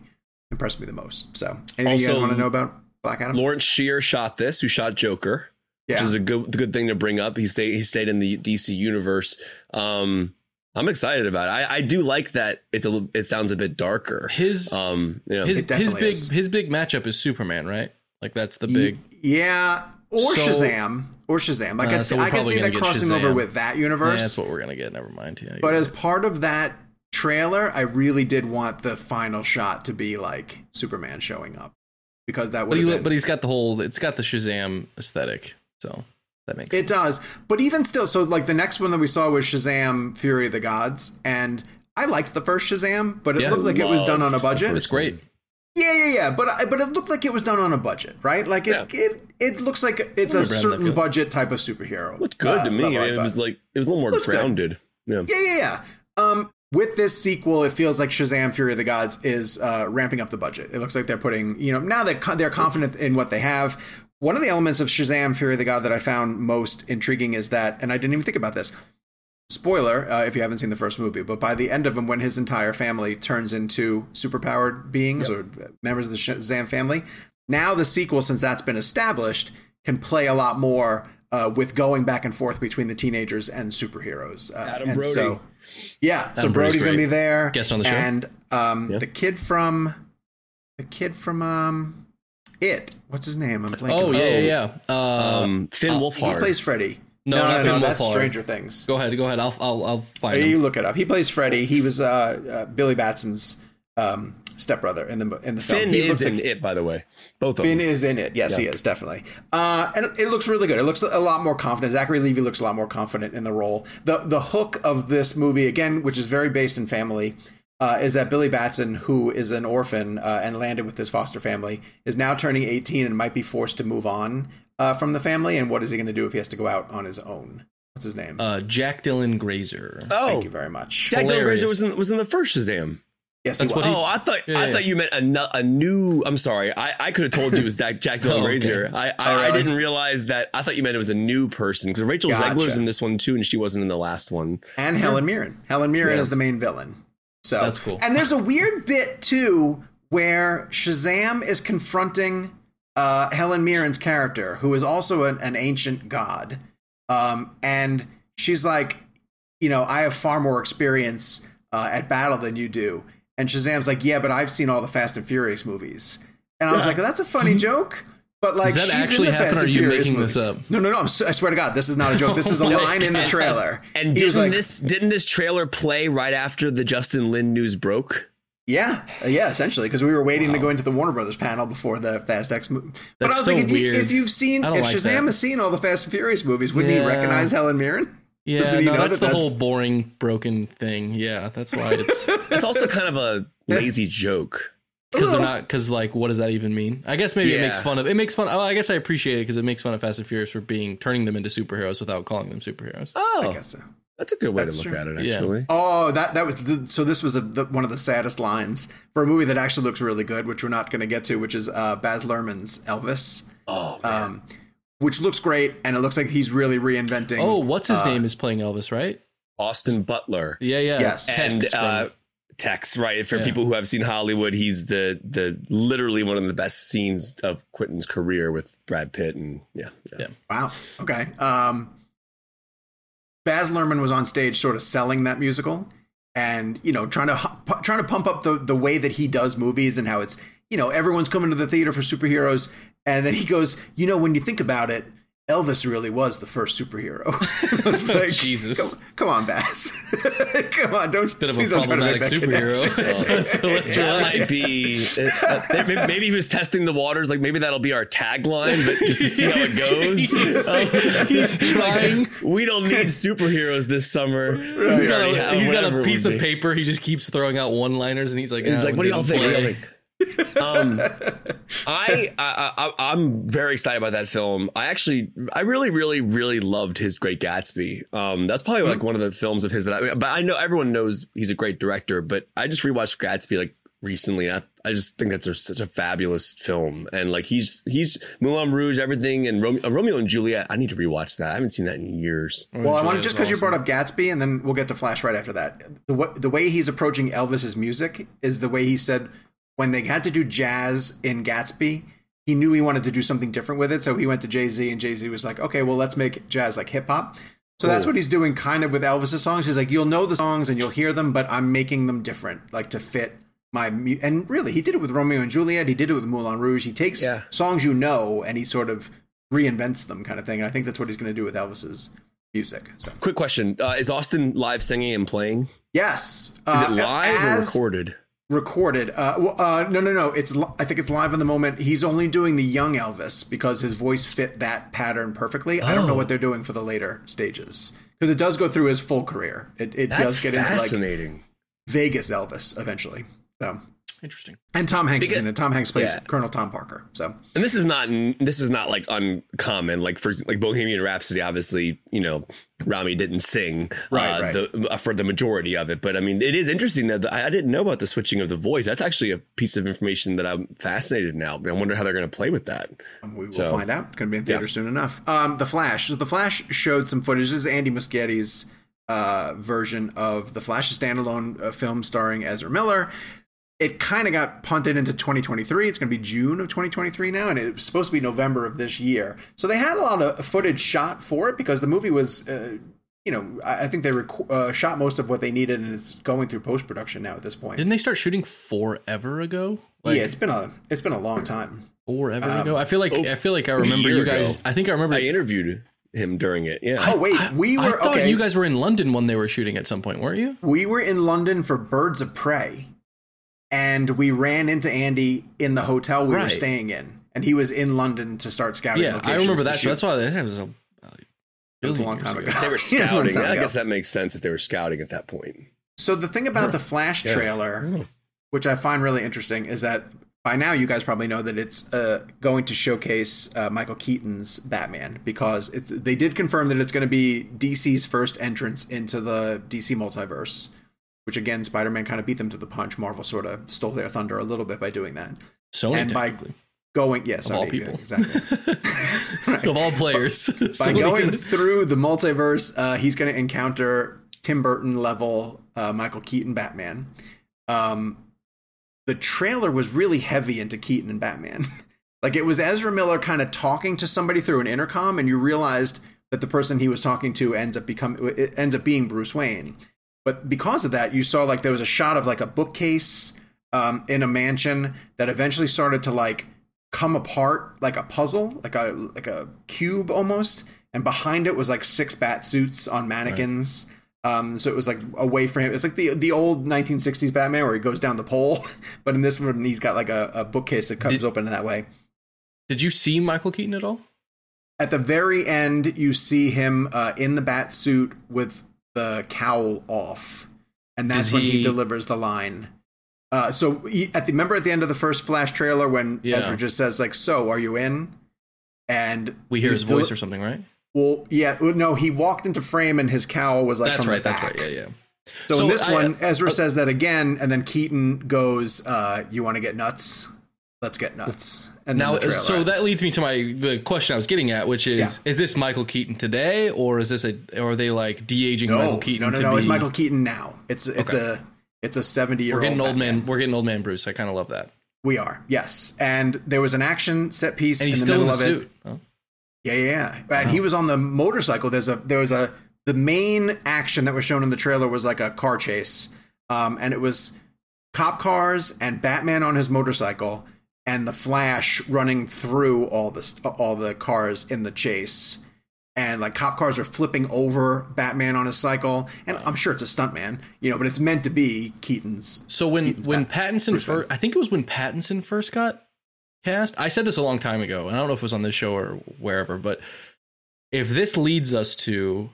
impressed me the most. So anything also, you guys want to know about Black Adam? Lawrence Sher shot this, who shot Joker yeah. which is a good good thing to bring up. He stayed he stayed in the DC universe. Um, I'm excited about it. I, I do like that. It's a it sounds a bit darker. His um you know, his his big is. his big matchup is Superman, right? Like that's the big yeah or so, Shazam or Shazam. Like uh, so I can see that crossing Shazam. over with that universe. Yeah, that's what we're gonna get. Never mind. Yeah, but as part of that trailer, I really did want the final shot to be like Superman showing up because that But would. he, have been, but he's got the whole. It's got the Shazam aesthetic, so that makes It sense. does. But even still, so like the next one that we saw was Shazam Fury of the Gods. And I liked the first Shazam, but it Yeah. looked like it was done on a budget. first It's great. Yeah, yeah, yeah. But but it looked like it was done on a budget, right? Like it it, it looks like it's a remember having that certain budget type of superhero. Looked good uh, to me. level, it was like it was a little more Looked good. grounded. Yeah. Yeah, yeah, yeah. Um, with this sequel, it feels like Shazam: Fury of the Gods is uh, ramping up the budget. It looks like they're putting, you know, now that they're confident in what they have. One of the elements of Shazam: Fury of the God that I found most intriguing is that, and I didn't even think about this. Spoiler, uh, if you haven't seen the first movie, but by the end of him, when his entire family turns into superpowered beings or members of the Shazam family, now the sequel, since that's been established, can play a lot more uh, with going back and forth between the teenagers and superheroes. Uh, Adam and Brody. So, yeah, so Brody's Brody's going to be there. Guest on the show. and um, Yeah. the kid from the kid from um, it. What's his name? I'm blanking. Oh yeah, yeah, yeah. Uh, Um, Finn He Wolfhard. He plays Freddy. No, no, not no, Finn no that's Wolfhard. Stranger Things. go ahead, go ahead. I'll I'll I'll find Yeah, him. you look it up. He plays Freddy. He was uh, uh, Billy Batson's um, stepbrother in the in the film. Finn he is in like- it, by the way. Both of Finn them. is in it. Yes, he is definitely. Uh, and it looks really good. It looks a lot more confident. Zachary Levi looks a lot more confident in the role. the The hook of this movie, again, which is very based in family, uh, is that Billy Batson, who is an orphan uh, and landed with his foster family, is now turning eighteen and might be forced to move on uh, from the family. And what is he going to do if he has to go out on his own? What's his name? Uh, Jack Dylan Grazer. oh, Thank you very much. Jack Dylan Grazer was in, was in the first Shazam. yes, That's what was. he's- Oh, I thought Yeah, I yeah. thought you meant a, a new. I'm sorry. I, I could have told you it was Jack, Jack Dylan Oh, okay. Grazer. I, I, Oh, I didn't realize that. I thought you meant it was a new person because Rachel Gotcha. Zegler's in this one too, and she wasn't in the last one. and Helen Mirren. Helen Mirren Yeah. is the main villain. So That's cool. And there's a weird bit too where Shazam is confronting uh, Helen Mirren's character, who is also an, an ancient god, um, and she's like, you know, I have far more experience uh, at battle than you do. And Shazam's like, yeah, but I've seen all the Fast and Furious movies. And I was like, that's a funny joke. But like, Does that she's actually in the happen, Fast are you making this movies. up? No, no, no. I swear to God, this is not a joke. This is a line in the trailer. And He didn't like, this didn't this trailer play right after the Justin Lin news broke? Yeah, uh, yeah, essentially, because we were waiting to go into the Warner Brothers panel before the Fast X movie. But That's I was so like, if, you, if you've seen, if like Shazam that. has seen all the Fast and Furious movies, wouldn't he recognize Helen Mirren? Yeah, no, that's that the that's- whole boring, broken thing. Yeah, that's why it's It's also kind of a lazy joke. Because they're not because like what does that even mean? I guess maybe it makes fun of it makes fun. Oh, I guess I appreciate it because it makes fun of Fast and Furious for being turning them into superheroes without calling them superheroes. Oh, I guess so. that's a good way That's to look true. at it. Yeah. Actually, Oh, that that was the, so. This was a, the, one of the saddest lines for a movie that actually looks really good, which we're not going to get to, which is uh, Baz Luhrmann's Elvis, oh, man. um, which looks great, and it looks like he's really reinventing. Oh, what's his uh, name is playing Elvis, right? Austin Butler. Yeah, yeah. Yes. and uh, Tex, right? For Yeah. people who have seen Hollywood, he's the the literally one of the best scenes of Quentin's career with Brad Pitt, and yeah, yeah. Yeah. Wow. Okay. Um, Baz Luhrmann was on stage, sort of selling that musical, and you know, trying to hu- trying to pump up the the way that he does movies and how it's you know everyone's coming to the theater for superheroes, and then he goes, you know, when you think about it. Elvis really was the first superhero. It's like, Jesus. come, come on, Baz, come on, don't. Bit of a please don't try to problematic make that superhero. connection. so let's might be. uh, maybe- maybe he was testing the waters. Like maybe that'll be our tagline, but just to see how it goes. Jeez. He's trying. we don't need superheroes this summer. He's We got a, he's got a piece of paper. He just keeps throwing out one-liners, and he's like, He's "Ah, like, what do y'all think? What do y'all play." think? um, I, I, I I'm very excited about that film. I actually, I really, really, really loved his Great Gatsby. Um, that's probably like one of the films of his that I. But I know everyone knows he's a great director. But I just rewatched Gatsby like recently. I, I just think that's a, such a fabulous film, and like he's he's Moulin Rouge, everything, and Romeo, uh, Romeo and Juliet. I need to rewatch that. I haven't seen that in years. Well, I want to just because you brought up Gatsby, and then we'll get to Flash right after that. The wa- the way he's approaching Elvis's music is the way he said when they had to do jazz in Gatsby, he knew he wanted to do something different with it, so he went to Jay Z, and Jay Z was like, "Okay, well, let's make jazz like hip hop." So that's what he's doing, kind of with Elvis's songs. He's like, "You'll know the songs and you'll hear them, but I'm making them different, like to fit." My mu-. and really, he did it with Romeo and Juliet. He did it with Moulin Rouge. He takes Yeah. songs you know and he sort of reinvents them, kind of thing. And I think that's what he's going to do with Elvis's music. So Quick question: uh, Is Austin live singing and playing? Yes. Is Uh, it live or recorded? Recorded. Uh, well, uh, no, no, no. It's I think it's live in the moment. He's only doing the young Elvis because his voice fit that pattern perfectly. I don't know Oh. what they're doing for the later stages because it does go through his full career. It, it does get into like. Vegas Elvis eventually. So Interesting. and Tom Hanks is in it. Tom Hanks plays yeah. Colonel Tom Parker. So and this is not this is not like uncommon. Like for like Bohemian Rhapsody, obviously, you know, Rami didn't sing Right, uh, right. The, uh, for the majority of it. But I mean, it is interesting that the, I I didn't know about the switching of the voice. That's actually a piece of information that I'm fascinated now. I wonder how they're going to play with that. we will So- find out. It's going to be in theater Yeah. soon enough. Um, the Flash. So the Flash showed some footage. This is Andy Muschietti's uh, version of the Flash, a standalone uh, film starring Ezra Miller. It kind of got punted into 2023. It's going to be June of 2023 now, and it was supposed to be November of this year. So they had a lot of footage shot for it because the movie was, uh, you know, I I think they rec- uh, shot most of what they needed, and it's going through post production now at this point. Didn't they start shooting forever ago? Like yeah, it's been a it's been a long time. forever um, ago. I feel like oh, I feel like I remember you guys. ago. I think I remember. I interviewed him during it. Yeah. Oh wait, we were. I were thought okay. you guys were in London when they were shooting at some point, weren't you? We were in London for Birds of Prey, and we ran into Andy in the hotel we were staying in, and he was in London to start scouting. Yeah, I remember that. So that's why that was a. It was a long time ago. They were Yeah, it's a long scouting. time I guess that makes sense if they were scouting at that point. So the thing about the Flash Yeah. trailer, which I find really interesting, is that by now you guys probably know that it's uh, going to showcase uh, Michael Keaton's Batman because it's, they did confirm that it's going to be DC's first entrance into the DC multiverse. Which again, Spider-Man kind of beat them to the punch. Marvel sort of stole their thunder a little bit by doing that. Sony and by. Going, yes, of all people, exactly. of all players. by going did- through the multiverse, uh, he's going to encounter Tim Burton level uh, Michael Keaton Batman. Um, the trailer was really heavy into Keaton and Batman. like it was Ezra Miller kind of talking to somebody through an intercom, and you realized that the person he was talking to ends up become ends up being Bruce Wayne. But because of that, you saw like there was a shot of like a bookcase um, in a mansion that eventually started to like come apart like a puzzle, like a like a cube almost, and behind it was like six bat suits on mannequins. Um, so it was like a way for him. It's like the the old 1960s Batman where he goes down the pole, but in this one he's got like a, a bookcase that comes Did- open in that way. Did you see Michael Keaton at all? At the very end, you see him uh, in the bat suit with the cowl off, and that's Does when he, he- delivers the line. Uh, so he, at the remember at the end of the first Flash trailer when Yeah. Ezra just says like, "So are you in?" And We hear he his del- voice or something, right? Well, yeah, no, he walked into frame and his cowl was like that's from right. That's right. Yeah, yeah. So, So in this I- one, Ezra uh, says that again, and then Keaton goes, uh, "You want to get nuts? Let's get nuts." And Now, the so ends. that leads me to my the question I was getting at, which is: Yeah. Is this Michael Keaton today, or is this a, or are they like de aging no, Michael Keaton? no, no, no. be, It's Michael Keaton now. It's it's Okay. a it's a seventy year We're old. getting old man. We're getting old man Bruce. I kind of love that, We are yes, and there was an action set piece and he's in the still in middle the of it. suit. Oh. Yeah, yeah, yeah. And he was on the motorcycle. There's a there was a the main action that was shown in the trailer was like a car chase, um, and it was cop cars and Batman on his motorcycle and the Flash running through all the all the cars in the chase. And like cop cars are flipping over Batman on his cycle, and I'm sure it's a stuntman, you know, but it's meant to be Keaton's. So when Keaton's when Bat- Pattinson first, I think it was when Pattinson first got cast. I said this a long time ago, and I don't know if it was on this show or wherever, but if this leads us to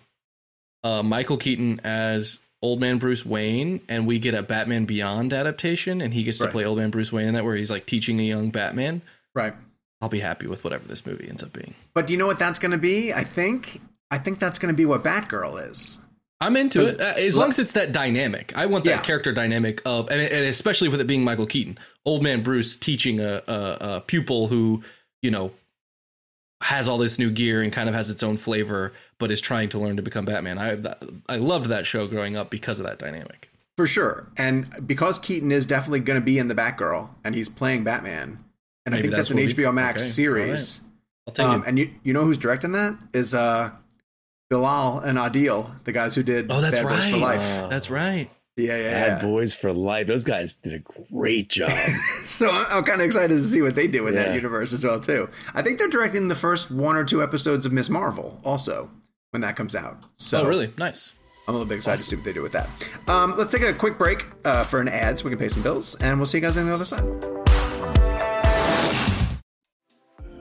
uh, Michael Keaton as Old Man Bruce Wayne, and we get a Batman Beyond adaptation, and he gets to play Old Man Bruce Wayne in that, where he's like teaching a young Batman, Right. I'll be happy with whatever this movie ends up being. But do you know what that's going to be? I think I think that's going to be what Batgirl is. I'm into it uh, as long as it's that dynamic. I want that Yeah. character dynamic of, and, and especially with it being Michael Keaton, old man Bruce teaching a, a, a pupil who you know has all this new gear and kind of has its own flavor, but is trying to learn to become Batman. I I loved that show growing up because of that dynamic. For sure. And because Keaton is definitely going to be in the Batgirl and he's playing Batman, and I think that's, that's an HBO Max okay, series. I'll take Um, it. and you you know who's directing that is uh Bilal and Adil, the guys who did Oh, that's Bad Boys right. for Life. Wow. That's right. Yeah, yeah, Bad yeah. Boys for Life. Those guys did a great job. So I'm, I'm kind of excited to see what they do with that universe as well too. I think they're directing the first one or two episodes of Ms. Marvel also when that comes out. So oh, really? Nice. I'm a little bit excited awesome. to see what they do with that. Um, let's take a quick break uh, for an ad so we can pay some bills, and we'll see you guys on the other side.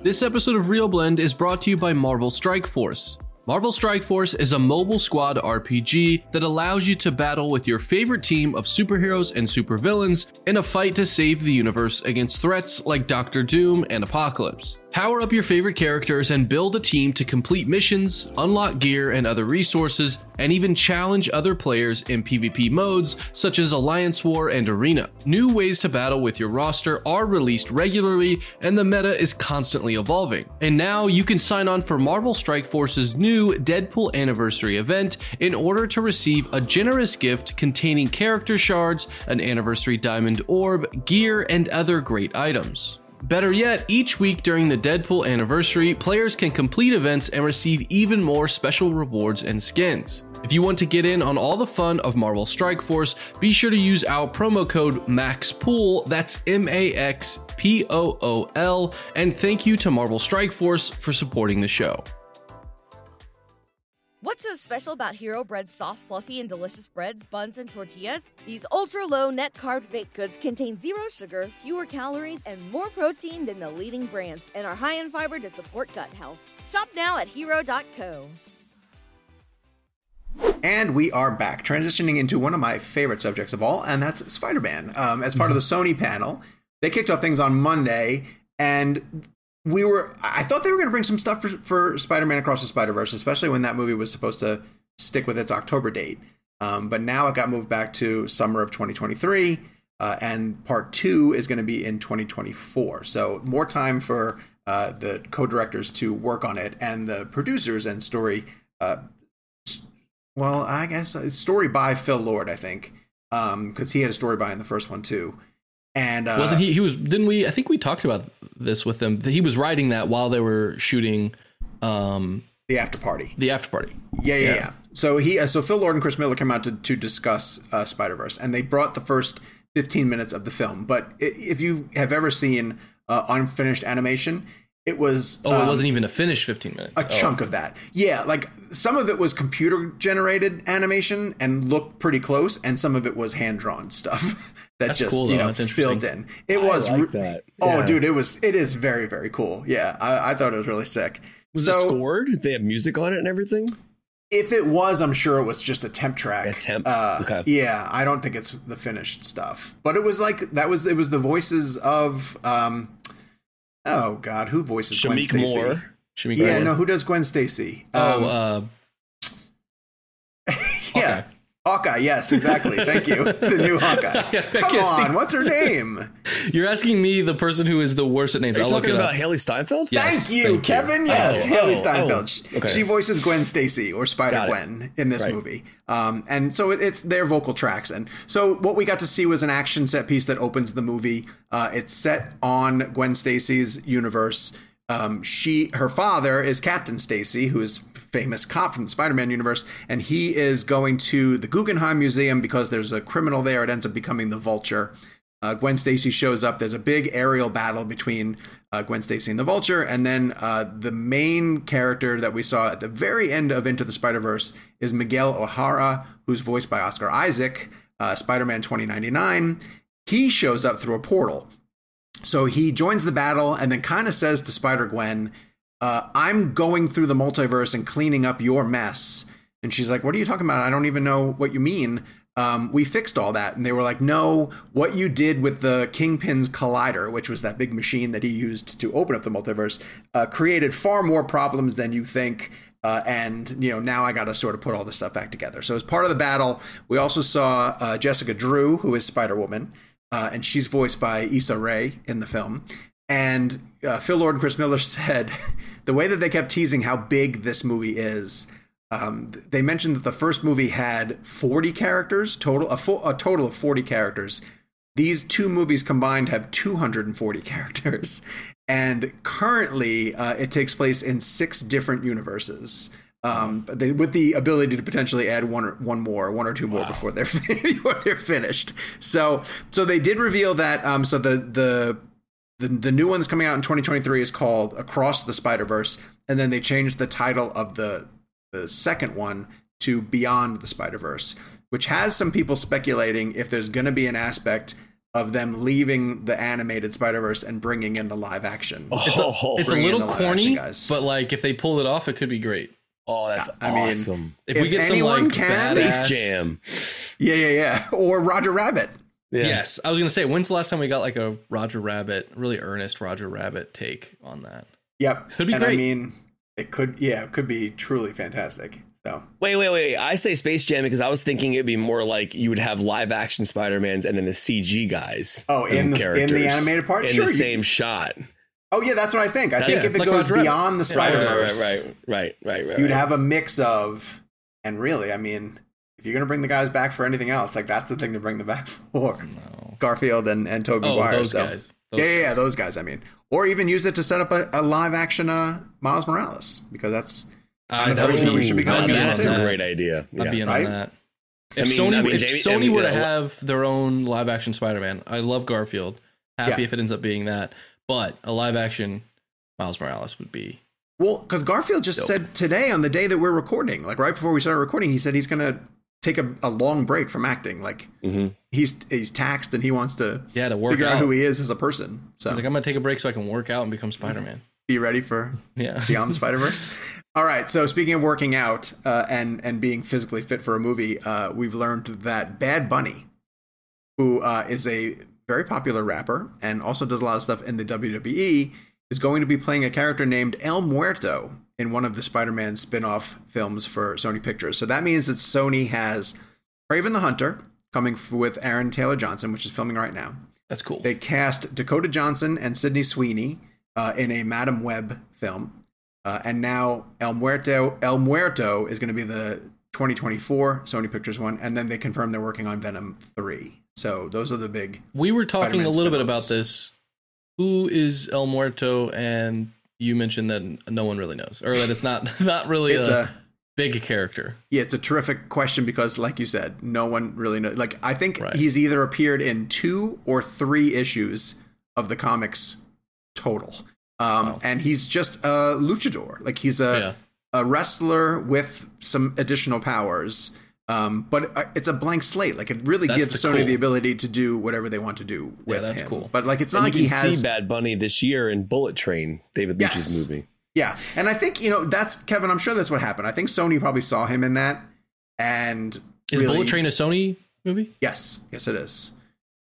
This episode of Reel Blend is brought to you by Marvel Strike Force. Marvel Strike Force is a mobile squad RPG that allows you to battle with your favorite team of superheroes and supervillains in a fight to save the universe against threats like Doctor Doom and Apocalypse. Power up your favorite characters and build a team to complete missions, unlock gear and other resources, and even challenge other players in PvP modes such as Alliance War and Arena. New ways to battle with your roster are released regularly, and the meta is constantly evolving. And now you can sign on for Marvel Strike Force's new Deadpool Anniversary event in order to receive a generous gift containing character shards, an anniversary diamond orb, gear, and other great items. Better yet, each week during the Deadpool anniversary, players can complete events and receive even more special rewards and skins. If you want to get in on all the fun of Marvel Strike Force, be sure to use our promo code MAXPOOL, that's M A X P O O L, and thank you to Marvel Strike Force for supporting the show. What's so special about Hero Bread's soft, fluffy, and delicious breads, buns, and tortillas? These ultra low net carb baked goods contain zero sugar, fewer calories, and more protein than the leading brands, and are high in fiber to support gut health. Shop now at hero.co. And we are back, transitioning into one of my favorite subjects of all, and that's Spider Man. Um, as part of the Sony panel, they kicked off things on Monday, and we were I thought they were going to bring some stuff for, for Spider-Man Across the Spider-Verse, especially when that movie was supposed to stick with its October date. Um, but now it got moved back to summer of 2023, uh, and part two is going to be in 2024. So more time for uh, the co-directors to work on it, and the producers and story. Uh, well, I guess story by Phil Lord, I think, because um, he had a story by in the first one too. And uh, wasn't he? He was. Didn't we? I think we talked about this with them. He was writing that while they were shooting. Um, the after party. The after party. Yeah, yeah, yeah. yeah. So he, uh, so Phil Lord and Chris Miller came out to to discuss uh, Spider Verse, and they brought the first 15 minutes of the film. But if you have ever seen uh, unfinished animation, it was. Oh, um, it wasn't even a finished 15 minutes. A oh. chunk of that. Yeah, like some of it was computer generated animation and looked pretty close, and some of it was hand drawn stuff. that That's just cool, you know filled in. It I was like that. Oh, dude, it was it is very very cool. Yeah, I, I thought it was really sick. Was so, it scored? Did they have music on it and everything? If it was, I'm sure it was just a temp track. A temp. Uh, okay. Yeah, I don't think it's the finished stuff. But it was like that was it was the voices of um oh god, who voices Shameik Gwen Stacy? Moore. Shameik yeah, Moore. no, who does Gwen Stacy? Oh, um, oh, uh yeah. Okay. Hawkeye, yes, exactly. Thank you. The new Hawkeye. Come on, what's her name? You're asking me, the person who is the worst at names. Are you talking about Hailee Steinfeld? Yes, thank you, thank Kevin. You. Yes, oh, Hailee oh, Steinfeld. Oh, okay. She voices Gwen Stacy or Spider Gwen in this right. movie, um, and so it, it's their vocal tracks. And so what we got to see was an action set piece that opens the movie. Uh, it's set on Gwen Stacy's universe. Um, she, her father is Captain Stacy, who is famous cop from the Spider-Man universe, and he is going to the Guggenheim Museum because there's a criminal there. It ends up becoming the Vulture. Uh, Gwen Stacy shows up. There's a big aerial battle between uh, Gwen Stacy and the Vulture, and then uh, the main character that we saw at the very end of Into the Spider Verse is Miguel O'Hara, who's voiced by Oscar Isaac, uh, Spider-Man 2099. He shows up through a portal, so he joins the battle and then kind of says to Spider Gwen uh, I'm going through the multiverse and cleaning up your mess. And she's like, What are you talking about? I don't even know what you mean. Um, we fixed all that. And they were like, No, what you did with the Kingpin's Collider, which was that big machine that he used to open up the multiverse, uh, created far more problems than you think. Uh, and you know now I got to sort of put all this stuff back together. So as part of the battle, we also saw uh, Jessica Drew, who is Spider Woman, uh, and she's voiced by Issa Rae in the film. And uh, Phil Lord and Chris Miller said the way that they kept teasing how big this movie is. Um, they mentioned that the first movie had 40 characters total, a, fo- a total of 40 characters. These two movies combined have 240 characters, and currently uh, it takes place in six different universes. Um, they, with the ability to potentially add one or one more, one or two more wow. before they're before they're finished. So, so they did reveal that. Um, so the the the, the new one that's coming out in 2023 is called Across the Spider Verse, and then they changed the title of the the second one to Beyond the Spider Verse, which has some people speculating if there's going to be an aspect of them leaving the animated Spider Verse and bringing in the live action. Oh, It's a, it's a little corny, guys. but like if they pull it off, it could be great. Oh, that's I mean, awesome. If, If we get some anyone like can- Space Jam. Yeah, yeah, yeah. Or Roger Rabbit. Yeah. Yes, I was gonna say, when's the last time we got like a Roger Rabbit, really earnest Roger Rabbit take on that? Yep. Could be and I mean, it could, yeah, it could be truly fantastic. So, Wait, wait, wait. I say Space Jam because I was thinking it'd be more like you would have live action Spider Mans and then the CG guys. Oh, in the- in the animated part? in Sure, the you- same shot. Oh yeah, that's what I think. I That's- think yeah, if it like goes Rabbit. beyond the Yeah. Spider Right, right, Verse, right, right, right, right. you'd right. have a mix of, and really, I mean, if you're gonna bring the guys back for anything else, like that's the thing to bring them back for. No. Garfield and and Tobey Oh, Maguire. those so. guys. Those yeah, yeah, yeah, those guys. I mean, or even use it to set up a, a live action uh, Miles Morales because that's I, the that would version that we be, should be going I'd be in down on That's a great idea. I'd Yeah. be in Right? on that. I If mean- Sony, I mean, if Jamie- Sony I mean, were to have their own live action Spider Man, I love Garfield. Happy Yeah. if it ends up being that, but a live action Miles Morales would be. Well, because Garfield just Dope. said today on the day that we're recording, like right before we started recording, he said he's gonna take a, a long break from acting. Like Mhm. he's he's taxed and he wants to Yeah, to work figure out. out. who he is as a person. So He's like, I'm gonna take a break so I can work out and become Spider Man. be ready for Yeah. Beyond the Spider Verse. All right. So speaking of working out uh, and and being physically fit for a movie, uh, we've learned that Bad Bunny, who uh, is a very popular rapper and also does a lot of stuff in the WWE, is going to be playing a character named El Muerto in one of the Spider-Man spin-off films for Sony Pictures. So that means that Sony has Kraven the Hunter coming f- with Aaron Taylor Johnson, which is filming right now. That's cool. They cast Dakota Johnson and Sydney Sweeney uh, in a Madame Web film, uh, and now El Muerto El Muerto is going to be the 2024 Sony Pictures one, and then they confirm they're working on Venom three. So those are the big. we were talking Spider-Man a little bit about this. Who is El Muerto? And you mentioned that no one really knows, or that it's not not really It's a, a big character. yeah, it's a terrific question because, like you said, no one really knows. Like I think Right. he's either appeared in two or three issues of the comics total, um, Wow. and he's just a luchador. Like he's a yeah. a wrestler with some additional powers. Um, but it's a blank slate. Like it really That's gives the Sony cool. the ability to do whatever they want to do with that's him. cool. But like it's not And like he has see Bad Bunny this year in Bullet Train, David Yes. Lynch's movie. Yeah, and I think you know that's Kevin. I'm sure that's what happened. I think Sony probably saw him in that, and Is really- Bullet Train a Sony movie? Yes, yes, it is.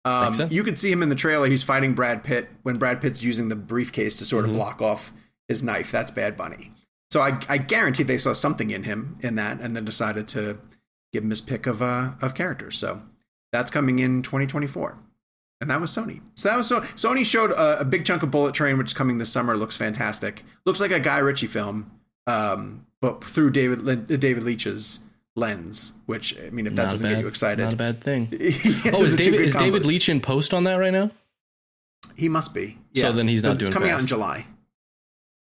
Um, you could see him in the trailer. He's fighting Brad Pitt when Brad Pitt's using the briefcase to sort of Mm-hmm. block off his knife. That's Bad Bunny. So I, I guarantee they saw something in him in that, and then decided to give him his pick of uh, of characters. So that's coming in 2024, and that was Sony. So that was so Sony showed a, a big chunk of Bullet Train, which is coming this summer. Looks fantastic. Looks like a Guy Ritchie film, um, but through David Lin- David Leitch's lens. Which I mean, if that Not doesn't bad, get you excited, Not a bad thing. Yeah, Oh, is David good is David combos. Leitch in post on that right now? He must be. Yeah. So then he's not It's doing coming out in. July.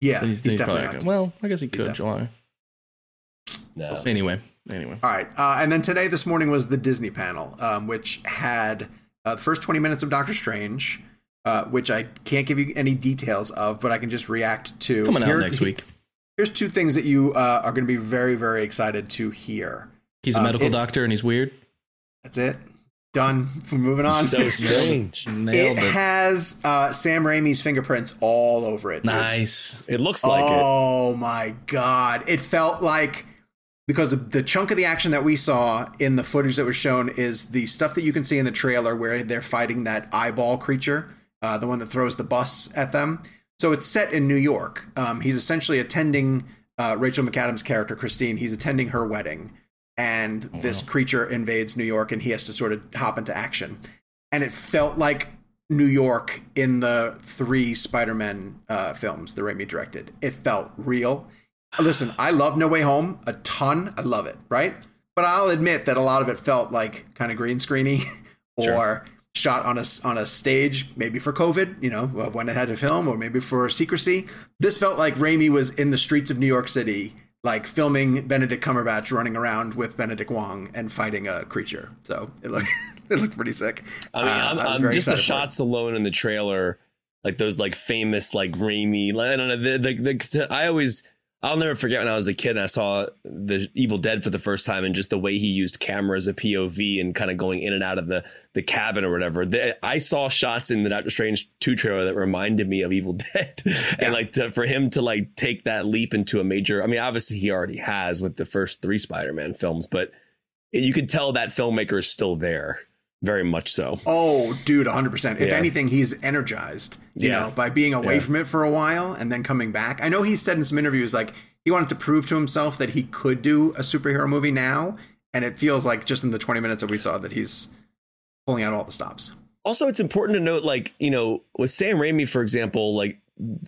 Yeah, Then he's, then definitely probably not. Well, I guess he could July. No. Anyway, anyway. All right, uh, and then today, this morning was the Disney panel, um, which had uh, the first twenty minutes of Doctor Strange, uh, which I can't give you any details of, but I can just react to. Coming out Here- next week. Here's two things that you uh, are going to be very, very excited to hear. He's a Um, medical it- doctor and he's weird. That's it. Done. We're moving on. So strange. Nailed it it. has uh, Sam Raimi's fingerprints all over it. dude. Nice. It looks like it. oh my god! It felt like because the chunk of the action that we saw in the footage that was shown is the stuff that you can see in the trailer where they're fighting that eyeball creature, uh, the one that throws the bus at them. So it's set in New York. Um, he's essentially attending uh, Rachel McAdams' character Christine. He's attending her wedding, and this creature invades New York, and he has to sort of hop into action. And it felt like New York in the three Spider-Man uh, films that Raimi directed. It felt real. Listen, I love No Way Home a ton. I love it, right? But I'll admit that a lot of it felt like kind of green screeny or Sure. shot on a on a stage, maybe for COVID, you know, when it had to film, or maybe for secrecy. This felt like Raimi was in the streets of New York City, like filming Benedict Cumberbatch running around with Benedict Wong and fighting a creature. So it looked it looked pretty sick. I mean, Uh, I'm, I'm just the excited for it. shots alone in the trailer, like those like famous like Raimi. I don't know. The, the, the, I always I'll never forget when I was a kid and I saw the Evil Dead for the first time and just the way he used camera as a POV and kind of going in and out of the the cabin or whatever. The, I saw shots in the Doctor Strange 2 trailer that reminded me of Evil Dead. and like to, for him to like take that leap into a major I mean obviously he already has with the first 3 Spider-Man films, but you could tell that filmmaker is still there. Very much so. Oh, dude, 100%. If Yeah. anything, he's energized, you Yeah. know, by being away Yeah. from it for a while and then coming back. I know he said in some interviews, like, he wanted to prove to himself that he could do a superhero movie now. And it feels like just in the 20 minutes that we saw that he's pulling out all the stops. Also, it's important to note, like you know, with Sam Raimi, for example, like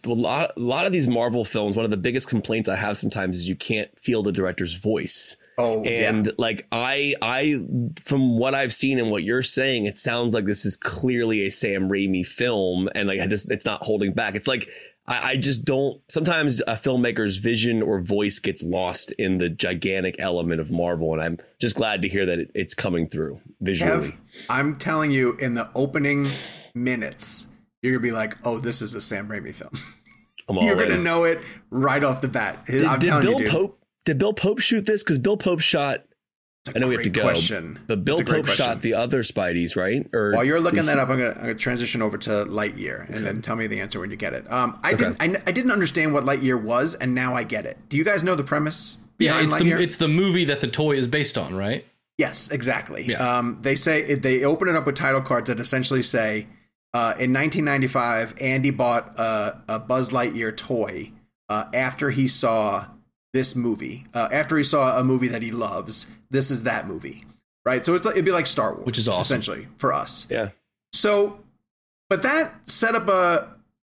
a lot, a lot of these Marvel films, one of the biggest complaints I have sometimes is you can't feel the director's voice. Oh, and yeah. like I, I, from what I've seen and what you're saying, it sounds like this is clearly a Sam Raimi film, and like I just, it's not holding back. It's like I, I just don't. Sometimes a filmmaker's vision or voice gets lost in the gigantic element of Marvel, and I'm just glad to hear that it, it's coming through visually. I'm telling you, in the opening minutes, you're to be like, oh, this is a Sam Raimi film. You're going to know it right off the bat. Did, I'm did telling Bill you. Pope did Bill Pope shoot this? Because Bill Pope shot. I know we have to go, Question. but Bill It's a great Pope question. shot the other Spideys, right? Or While you're looking that up, I'm gonna, I'm gonna transition over to Lightyear and then tell me the answer when you get it. Um, I Okay. didn't I, I didn't understand what Lightyear was, and now I get it. Do you guys know the premise Yeah, behind it's Lightyear? the it's the movie that the toy is based on, right? yes, exactly. Yeah. Um, they say they open it up with title cards that essentially say, uh, in 1995, Andy bought a, a Buzz Lightyear toy uh, after he saw this movie. Uh, after he saw a movie that he loves, this is that movie, right? So it's like, it'd be like Star Wars, Which is awesome. essentially for us. Yeah, So, but that set up a,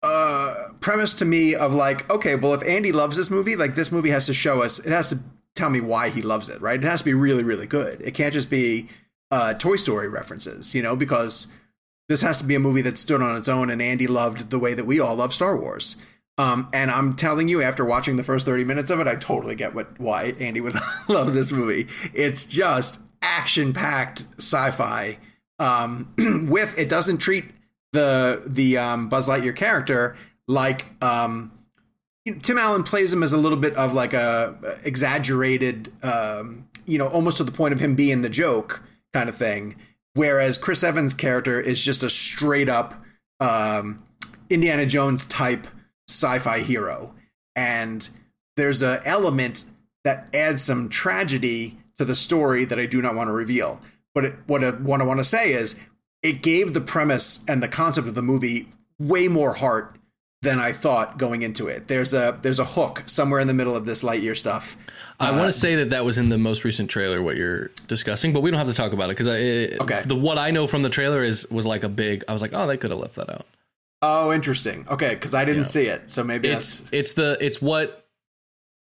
a premise to me of like, okay, well, if Andy loves this movie, like this movie has to show us, it has to tell me why he loves it, right? It has to be really, really good. It can't just be uh, Toy Story references, you know, because this has to be a movie that stood on its own and Andy loved the way that we all love Star Wars. Um, and I'm telling you, after watching the first 30 minutes of it, I totally get what why Andy would love this movie. It's just action packed sci-fi. Um, with it doesn't treat the the um, Buzz Lightyear character like um, Tim Allen plays him as a little bit of like a exaggerated, um, you know, almost to the point of him being the joke kind of thing. Whereas Chris Evans' character is just a straight up um, Indiana Jones type sci-fi hero, and there's a element that adds some tragedy to the story that I do not want to reveal. But it, what I, what I want to say is, it gave the premise and the concept of the movie way more heart than I thought going into it. There's a there's a hook somewhere in the middle of this Lightyear stuff. I uh, want to say that that was in the most recent trailer what you're discussing, but we don't have to talk about it because I Okay. the what I know from the trailer is was like a big. I was like, oh, they could have left that out. Oh, interesting. Okay, because I didn't Yeah. see it, so maybe It's that's it's the it's what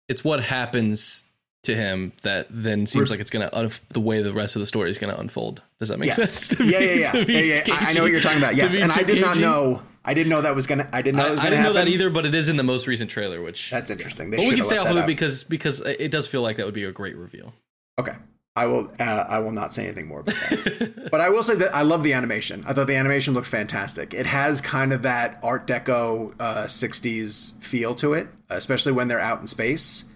it's what happens to him that then seems Re- like it's gonna un- the way the rest of the story is gonna unfold. Does that make yes, sense? To yeah, be- yeah, yeah, yeah, yeah. I, I know what you're talking about. Yes, and I did not know. I didn't know that was gonna. I didn't know I, I didn't know that either, but it is in the most recent trailer, which That's interesting. They but we can have stay left off of that it because because it does feel like that would be a great reveal. Okay. I will. Uh, I will not say anything more about that. but I will say that I love the animation. I thought the animation looked fantastic. It has kind of that Art Deco uh, '60s feel to it, especially when they're out in space.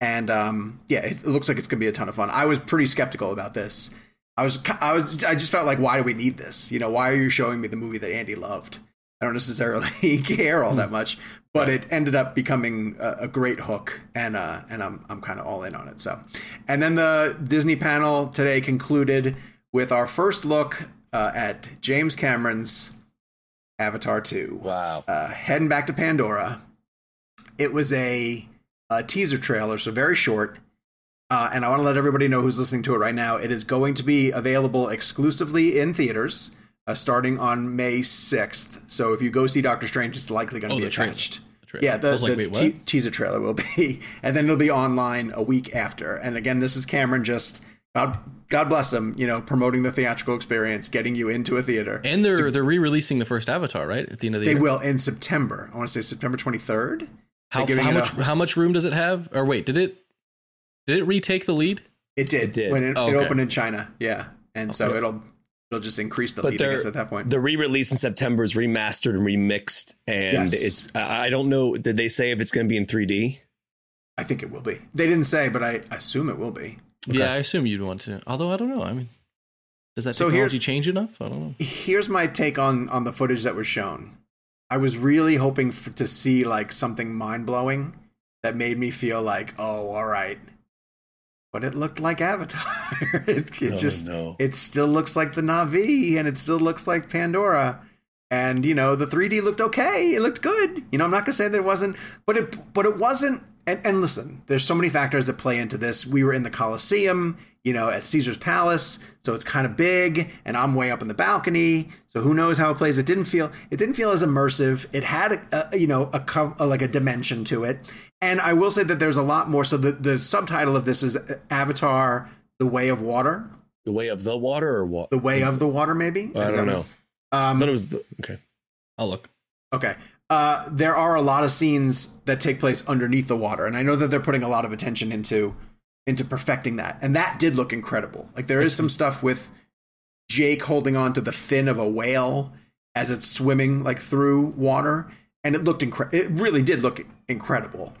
And um, yeah, it, looks like it's going to be a ton of fun. I was pretty skeptical about this. I was. I was. I just felt like, why do we need this? You know, why are you showing me the movie that Andy loved? I don't necessarily care all that much, but it ended up becoming a, a great hook, and uh, and I'm I'm kind of all in on it. So, and then the Disney panel today concluded with our first look uh, at James Cameron's Avatar Two. wow. Uh, heading back to Pandora. It was a, a teaser trailer, so very short. Uh, and I want to let everybody know who's listening to it right now. It is going to be available exclusively in theaters uh, starting on May 6th. So if you go see Doctor Strange, it's likely going to Oh, be attached. The trailer. Yeah, the, I was like, the wait, what? te- teaser trailer will be. And then it'll be online a week after. And again, this is Cameron just, God, God bless him, you know, promoting the theatrical experience, getting you into a theater. And they're they're re-releasing the first Avatar, right? At the end of the year. They year. will in September. I want to say September 23rd. How, how much a- how much room does it have? Or wait, did it did it retake the lead? It did. It did. when it, Oh, it opened in China. Yeah, and so it'll it'll just increase the But lead. I guess at that point. The re-release in September is remastered and remixed, and Yes. it's I I don't know. Did they say if it's going to be in 3D? I think it will be. They didn't say, but I assume it will be. Okay. Yeah, I assume you'd want to. Although I don't know. I mean, does that so technology change enough? I don't know. Here's my take on on the footage that was shown. I was really hoping for, to see like something mind blowing that made me feel like, oh, all right. But it looked like Avatar. it, it oh, just no. it still looks like the Na'vi, and it still looks like Pandora. And you know the 3D looked okay. It looked good. You know I'm not gonna say that it wasn't, but it but it wasn't and, and listen, there's so many factors that play into this. We were in the Coliseum, you know, at Caesar's Palace, so it's kind of big, and I'm way up in the balcony. So who knows how it plays? It didn't feel it didn't feel as immersive. It had a, a you know a, a, like a dimension to it, and I will say that there's a lot more. So the the subtitle of this is Avatar: The Way of Water. The Way of the Water, or what? The Way of the Water, maybe. I don't know. Um, I thought it was the okay. I'll look. Okay uh, there are a lot of scenes that take place underneath the water, and I know that they're putting a lot of attention into into perfecting that, and that did look incredible. Like there is some stuff with Jake holding on to the fin of a whale as it's swimming like through water, and it looked incredible. It really did look incredible,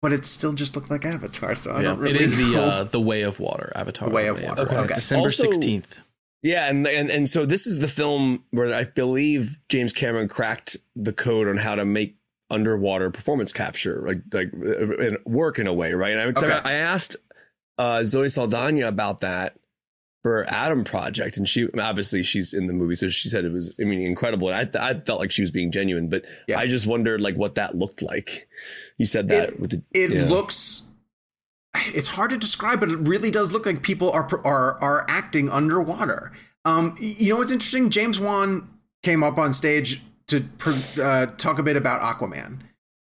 but it still just looked like Avatar. So I yeah, don't really. It is the uh, the Way of Water Avatar. The Way of Water. Okay. okay. December sixteenth. Yeah, and, and and so this is the film where I believe James Cameron cracked the code on how to make underwater performance capture like like work in a way, right? And I, okay. I asked uh, Zoe Saldana about that for Adam Project, and she obviously she's in the movie, so she said it was I mean incredible. And I I felt like she was being genuine, but yeah. I just wondered like what that looked like. You said that it, with the it yeah. looks it's hard to describe, but it really does look like people are are are acting underwater. Um, you know what's interesting? James Wan came up on stage to uh, talk a bit about Aquaman,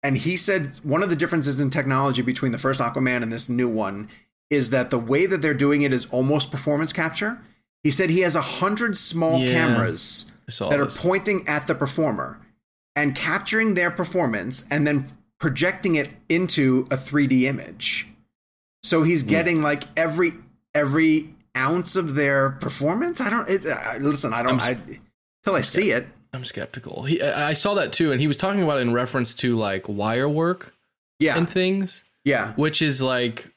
and he said one of the differences in technology between the first Aquaman and this new one is that the way that they're doing it is almost performance capture. He said he has a hundred small yeah, cameras that this. are pointing at the performer and capturing their performance and then projecting it into a 3D image. So he's getting like every every ounce of their performance. I don't it, uh, listen. I don't. I'm, I till I see it. I'm skeptical. He, I saw that too, and he was talking about it in reference to like wire work, yeah, and things, yeah, which is like.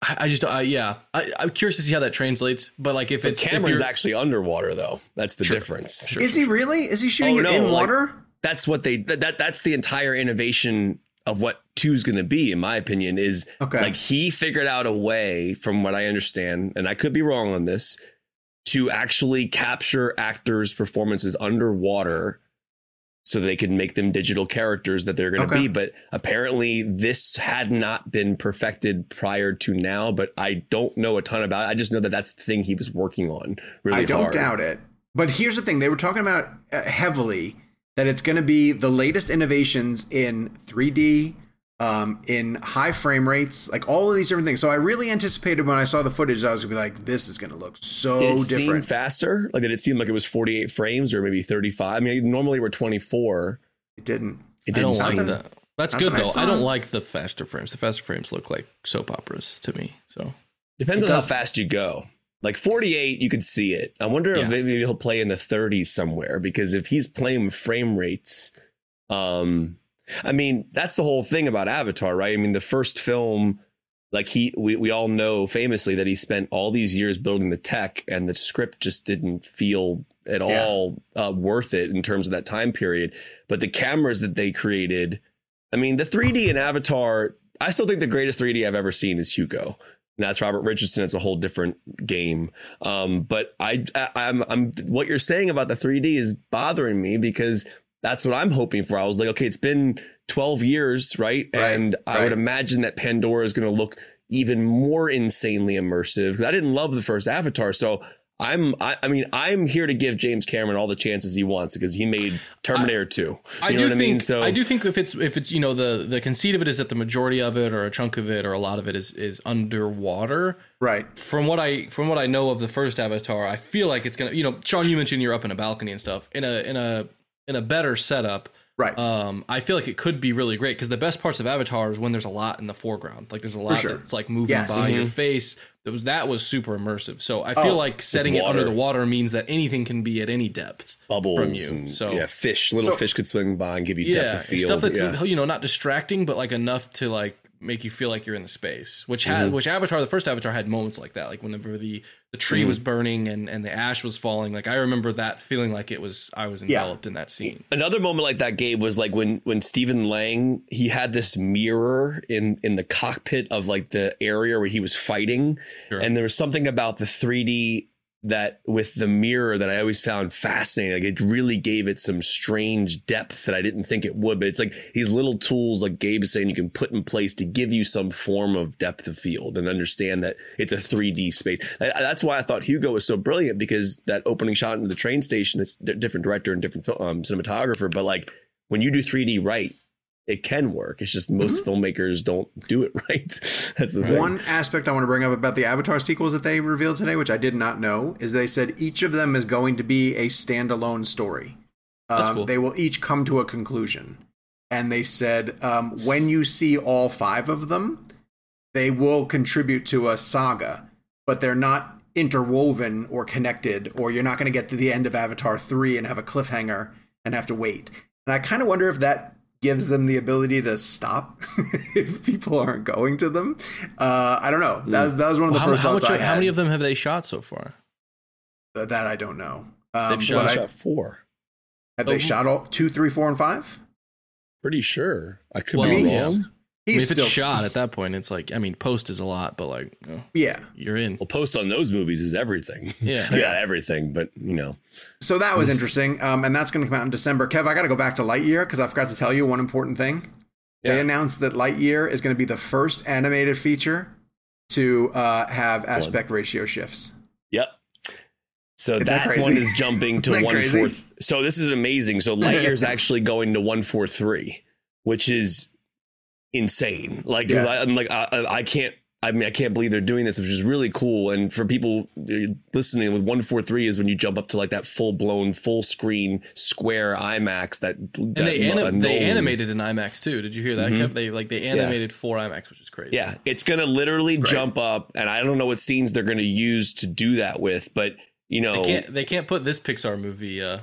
I just, uh, yeah, I, am curious to see how that translates. But like, if the it's camera's actually underwater, though, that's the sure, difference. Sure, is sure, he really? Is he shooting oh, it in water? Like, that's what they that, that that's the entire innovation of what two's going to be, in my opinion, is okay. like he figured out a way, from what I understand, and I could be wrong on this, to actually capture actors' performances underwater so they could make them digital characters that they're going to okay. be. But apparently, this had not been perfected prior to now. But I don't know a ton about it. I just know that that's the thing he was working on. Really, I don't hard. doubt it. But here's the thing: they were talking about uh, heavily that it's going to be the latest innovations in 3D, um, in high frame rates, like all of these different things. So I really anticipated when I saw the footage, I was gonna be like, "This is gonna look so did it different." Seem faster? Like did it seem like it was 48 frames or maybe 35? I mean, normally we're 24. It didn't. It didn't. I don't like that. That's good though. I, I, don't like the faster frames. The faster frames look like soap operas to me. So depends it on does. how fast you go. Like 48, you could see it. I wonder yeah. if maybe he'll play in the 30s somewhere because if he's playing frame rates, um, I mean, that's the whole thing about Avatar, right? I mean, the first film, like he, we, we all know famously that he spent all these years building the tech and the script just didn't feel at yeah. all uh, worth it in terms of that time period. But the cameras that they created, I mean, the 3D in Avatar, I still think the greatest 3D I've ever seen is Hugo And that's Robert Richardson. It's a whole different game. Um, but I, I, I'm, I'm, what you're saying about the 3D is bothering me because that's what I'm hoping for. I was like, okay, it's been 12 years, right? right and I right. would imagine that Pandora is going to look even more insanely immersive because I didn't love the first Avatar. So I'm I, I, mean I'm here to give James Cameron all the chances he wants because he made Terminator I, 2. You I do think I, mean? so, I do think if it's if it's you know the the conceit of it is that the majority of it or a chunk of it or a lot of it is is underwater. Right. From what I from what I know of the first Avatar, I feel like it's going to you know Sean you mentioned you're up in a balcony and stuff. In a in a in a better setup, Right. Um, I feel like it could be really great because the best parts of Avatar is when there's a lot in the foreground. Like there's a lot sure. that's like moving yes. by mm-hmm. your face. That was that was super immersive. So I feel oh, like setting it under the water means that anything can be at any depth Bubbles from you. And, so yeah, fish, little so, fish could swing by and give you yeah, depth of field. Stuff that's yeah. you know not distracting, but like enough to like make you feel like you're in the space. Which had mm-hmm. which Avatar, the first Avatar had moments like that, like whenever the the tree mm-hmm. was burning and and the ash was falling. Like I remember that feeling like it was I was enveloped yeah. in that scene. Another moment like that, Gabe, was like when when Stephen Lang he had this mirror in in the cockpit of like the area where he was fighting, sure. and there was something about the 3D that with the mirror that I always found fascinating. Like it really gave it some strange depth that I didn't think it would. But it's like these little tools, like Gabe is saying, you can put in place to give you some form of depth of field and understand that it's a 3D space. That's why I thought Hugo was so brilliant because that opening shot into the train station, it's different director and different um, cinematographer. But like when you do 3D right, it can work. It's just most mm-hmm. filmmakers don't do it right. That's the thing. One aspect I want to bring up about the Avatar sequels that they revealed today, which I did not know, is they said each of them is going to be a standalone story. That's um, cool. They will each come to a conclusion. And they said um, when you see all five of them, they will contribute to a saga, but they're not interwoven or connected, or you're not going to get to the end of Avatar 3 and have a cliffhanger and have to wait. And I kind of wonder if that gives them the ability to stop if people aren't going to them. Uh, I don't know. That was that was one of the well, first how, how, much, how many of them have they shot so far? That, that I don't know. Um, They've shot, shot four. Have oh, they shot all two, three, four, and five? Pretty sure. I could well, be wrong. I mean, if it's shot at that point, it's like I mean, post is a lot, but like, you know, yeah, you're in. Well, post on those movies is everything. Yeah, yeah, everything. But you know, so that was interesting, um, and that's going to come out in December. Kev, I got to go back to Lightyear because I forgot to tell you one important thing. Yeah. They announced that Lightyear is going to be the first animated feature to uh, have aspect ratio shifts. Yep. So Isn't that, that one is jumping to one fourth. So this is amazing. So Lightyear is actually going to one four three, which is insane. Like yeah. I, am like I, I can't. I mean, I can't believe they're doing this, which is really cool. And for people uh, listening, with one four three is when you jump up to like that full blown, full screen square IMAX. That, that and they anim- they animated in IMAX too. Did you hear that? Mm-hmm. They like they animated yeah. for IMAX, which is crazy. Yeah, it's gonna literally right. jump up, and I don't know what scenes they're gonna use to do that with, but you know, they can't they can't put this Pixar movie. Uh,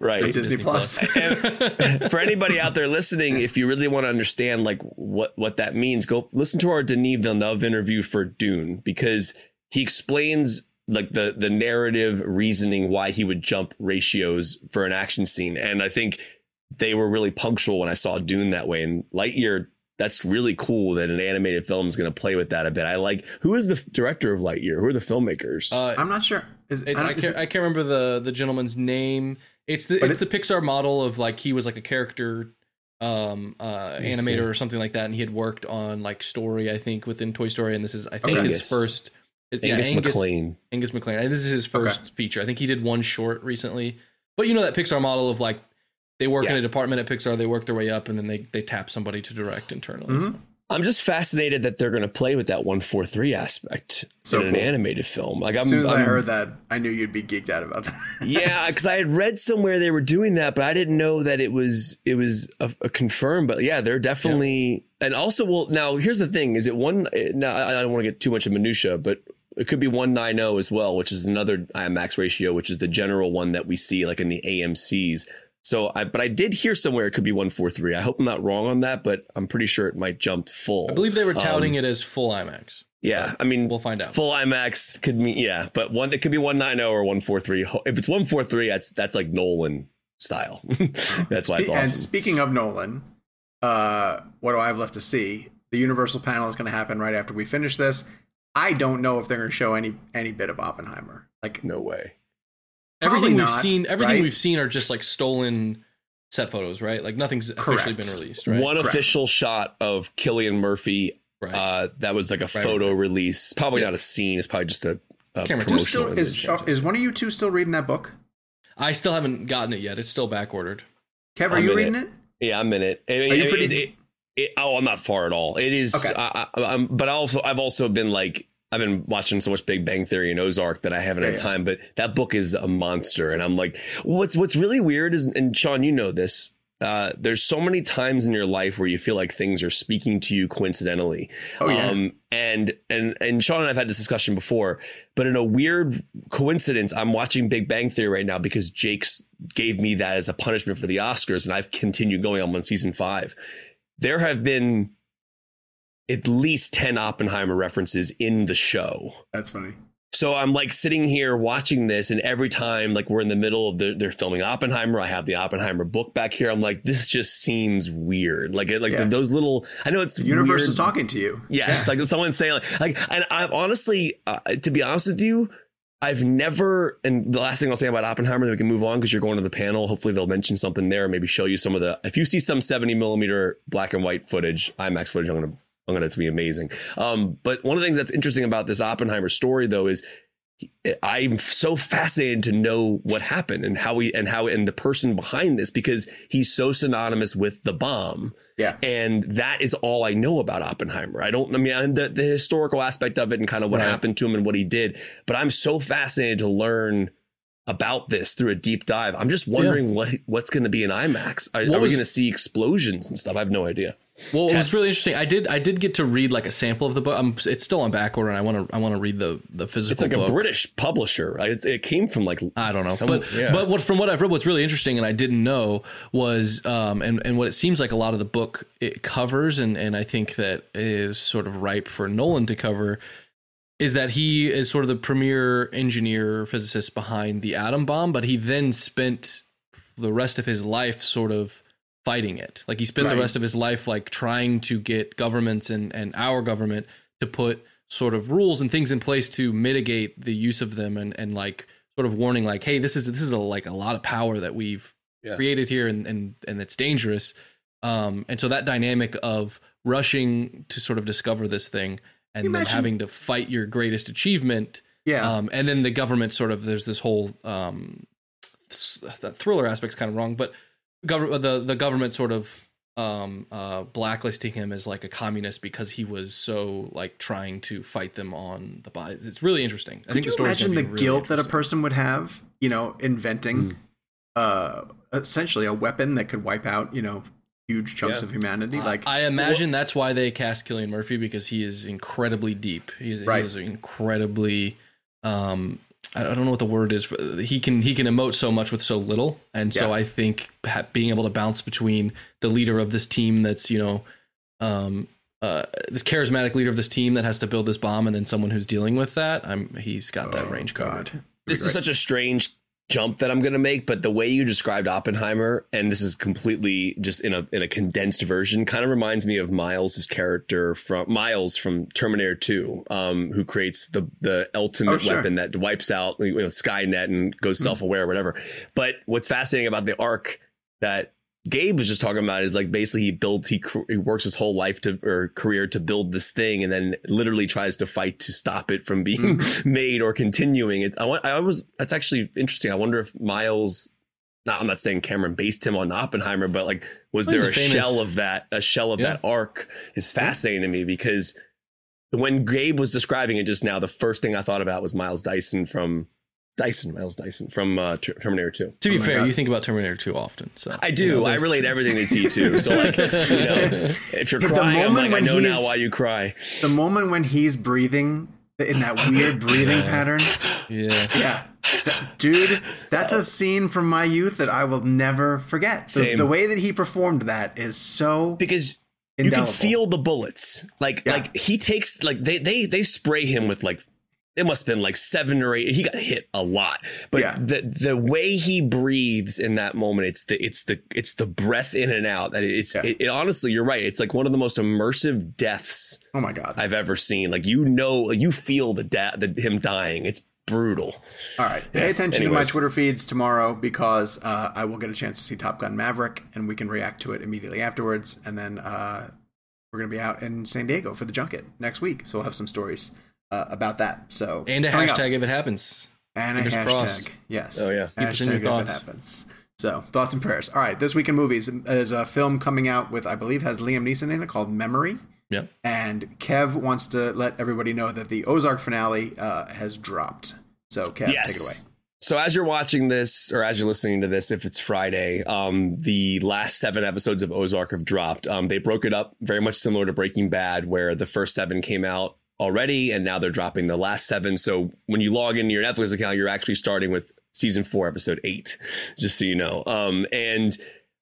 right disney, disney plus, for anybody out there listening if you really want to understand like what what that means go listen to our denis villeneuve interview for dune because he explains like the the narrative reasoning why he would jump ratios for an action scene and i think they were really punctual when i saw dune that way and lightyear that's really cool that an animated film is going to play with that a bit. I like who is the director of Lightyear? Who are the filmmakers? Uh, I'm not sure. Is, I, I, can't, I, can't, remember the the gentleman's name. It's the it's it, the Pixar model of like he was like a character um uh animator see. or something like that and he had worked on like story I think within Toy Story and this is I think okay. his first Angus, yeah, Angus MacLane. Angus MacLane. This is his first okay. feature. I think he did one short recently. But you know that Pixar model of like they work yeah. in a department at Pixar, they work their way up and then they they tap somebody to direct internally. Mm-hmm. So. I'm just fascinated that they're going to play with that one four three aspect so in cool. an animated film. Like, as I'm, soon as I'm, i heard that, I knew you'd be geeked out about that. yeah, because I had read somewhere they were doing that, but I didn't know that it was it was a, a confirmed. But yeah, they're definitely. Yeah. And also, well, now here's the thing: is it one? Now I don't want to get too much of minutia, but it could be 190 as well, which is another IMAX ratio, which is the general one that we see like in the AMC's. So I, but I did hear somewhere it could be 143. I hope I'm not wrong on that, but I'm pretty sure it might jump full. I believe they were touting um, it as full IMAX. Yeah, I mean, we'll find out. Full IMAX could mean yeah, but one it could be 190 or 143. If it's 143, that's that's like Nolan style. that's why it's awesome. And speaking of Nolan, uh, what do I have left to see? The Universal panel is going to happen right after we finish this. I don't know if they're going to show any any bit of Oppenheimer. Like no way everything we've seen, everything right? we've seen are just like stolen set photos, right? Like nothing's Correct. officially been released, right? One Correct. official shot of Cillian Murphy. Right. Uh, that was like a right. photo release. Probably yeah. not a scene. It's probably just a, a promotional. Still, is, is one of you two still reading that book? I still haven't gotten it yet. It's still back ordered. Kev, are I'm you reading it. it. Yeah, I'm in it. are you pretty? It, it, oh, I'm not far at all. It is, okay. I, I, but also I've also been like I've been watching so much Big Bang Theory and Ozark that I haven't had time, but that book is a monster. And I'm like, what's what's really weird is, and Sean, you know this. Uh, there's so many times in your life where you feel like things are speaking to you coincidentally. Oh yeah. Um, and and and Sean and I've had this discussion before, but in a weird coincidence, I'm watching Big Bang Theory right now because Jake's gave me that as a punishment for the Oscars, and I've continued going. on on season five. There have been at least 10 Oppenheimer references in the show. That's funny. So I'm like sitting here watching this, and every time like we're in the middle of the, they're filming Oppenheimer, I have the Oppenheimer book back here. I'm like, this just seems weird. Like it, like Yeah. those little. I know it's The universe weird. is talking to you. Yes, like someone's saying like, like and I'm honestly, uh, to be honest with you, I've never. And the last thing I'll say about Oppenheimer, then we can move on because you're going to the panel. Hopefully they'll mention something there, maybe show you some of the. If you see some 70 millimeter black and white footage, IMAX footage, I'm gonna. I'm gonna. It's gonna be amazing. Um, but one of the things that's interesting about this Oppenheimer story, though, is I'm so fascinated to know what happened and how we and how and the person behind this because he's so synonymous with the bomb. Yeah. And that is all I know about Oppenheimer. I don't, I mean, the, the historical aspect of it and kind of what Right. happened to him and what he did. But I'm so fascinated to learn about this through a deep dive. I'm just wondering what what's going to be in IMAX. Are, are we going to see explosions and stuff? I have no idea. Well, it was really interesting. I did I did get to read like a sample of the book. I'm, it's still on back order, and I want to I want to read the the physical. It's like book. a British publisher. It, it came from like I don't know, Some- but yeah. but what from what I've read, what's really interesting, and I didn't know was, um, and and what it seems like a lot of the book it covers, and and I think that is sort of ripe for Nolan to cover, is that he is sort of the premier engineer physicist behind the atom bomb, but he then spent the rest of his life sort of fighting it. Like he spent Right. the rest of his life like trying to get governments and and our government to put sort of rules and things in place to mitigate the use of them and and like sort of warning like hey this is this is a, like a lot of power that we've Yeah. created here and and and it's dangerous um and so that dynamic of rushing to sort of discover this thing and You then imagine- having to fight your greatest achievement Yeah. um, and then the government sort of there's this whole um, th- thriller aspect's kind of wrong, but gov- the the government sort of um, uh, blacklisting him as like a communist because he was so like trying to fight them on the buy. It's really interesting. I Could think you the story's imagine the really guilt that a person would have, you know, inventing Mm. uh essentially a weapon that could wipe out, you know, huge chunks Yeah. of humanity? Like I imagine that's why they cast Cillian Murphy because he is incredibly deep. He is, Right. he is incredibly. Um, I I don't know what the word is. He can he can emote so much with so little, and so Yeah. I think being able to bounce between the leader of this team that's you know, um, uh, this charismatic leader of this team that has to build this bomb, and then someone who's dealing with that. I'm he's got that Oh, range covered. God. this is such a strange jump that I'm going to make, but the way you described Oppenheimer, and this is completely just in a in a condensed version, kind of reminds me of Miles' character from Miles from Terminator 2, um, who creates the the ultimate Oh, sure. weapon that wipes out you know, Skynet and goes self aware, or whatever. But what's fascinating about the arc that Gabe was just talking about is like basically he builds he, he works his whole life to or career to build this thing and then literally tries to fight to stop it from being mm. made or continuing. It I want I was that's actually interesting. I wonder if Miles not I'm not saying Cameron based him on Oppenheimer but like was Well, there a famous- shell of that a shell of Yeah. that arc is fascinating to me because when Gabe was describing it just now the first thing I thought about was Miles Dyson from Dyson Miles Dyson from uh, Ter- Terminator 2 To be Oh fair, God. you think about Terminator 2 often. So I do. you know, I relate everything to T2. So like, you know, if you're The crying, I'm moment like, I know now why you cry. the moment when he's breathing in that weird breathing pattern. Yeah. Yeah. Th- dude, that's a scene from my youth that I will never forget. The, Same. the way that he performed that is so Because you indelible. can feel the bullets. Like Yeah. like he takes like they they they spray him with like it must have been like seven or eight. He got hit a lot, but Yeah. the the way he breathes in that moment, it's the it's the it's the breath in and out. That it's Yeah. it, it honestly, you're right. It's like one of the most immersive deaths Oh my god. I've ever seen. Like you know, you feel the da- the him dying. It's brutal. All right. Pay attention to my Twitter feeds tomorrow because uh, I will get a chance to see Top Gun Maverick and we can react to it immediately afterwards. And then uh, we're going to be out in San Diego for the junket next week. So we'll have some stories uh, about that. So And a coming up. hashtag if it happens. And a hashtag. crossed. Yes. Oh, yeah. Keep us in your Hashtag if. It happens. So thoughts and prayers. All right. This week in movies, there's a film coming out with, I believe, has Liam Neeson in it called Memory. Yep. And Kev wants to let everybody know that the Ozark finale uh, has dropped. So Kev, yes. take it away. So as you're watching this, or as you're listening to this, if it's Friday, um, the last seven episodes of Ozark have dropped. Um, they broke it up very much similar to Breaking Bad, where the first seven came out already, and now they're dropping the last seven. So when you log into your Netflix account, you're actually starting with season four, episode eight, just so you know. Um, and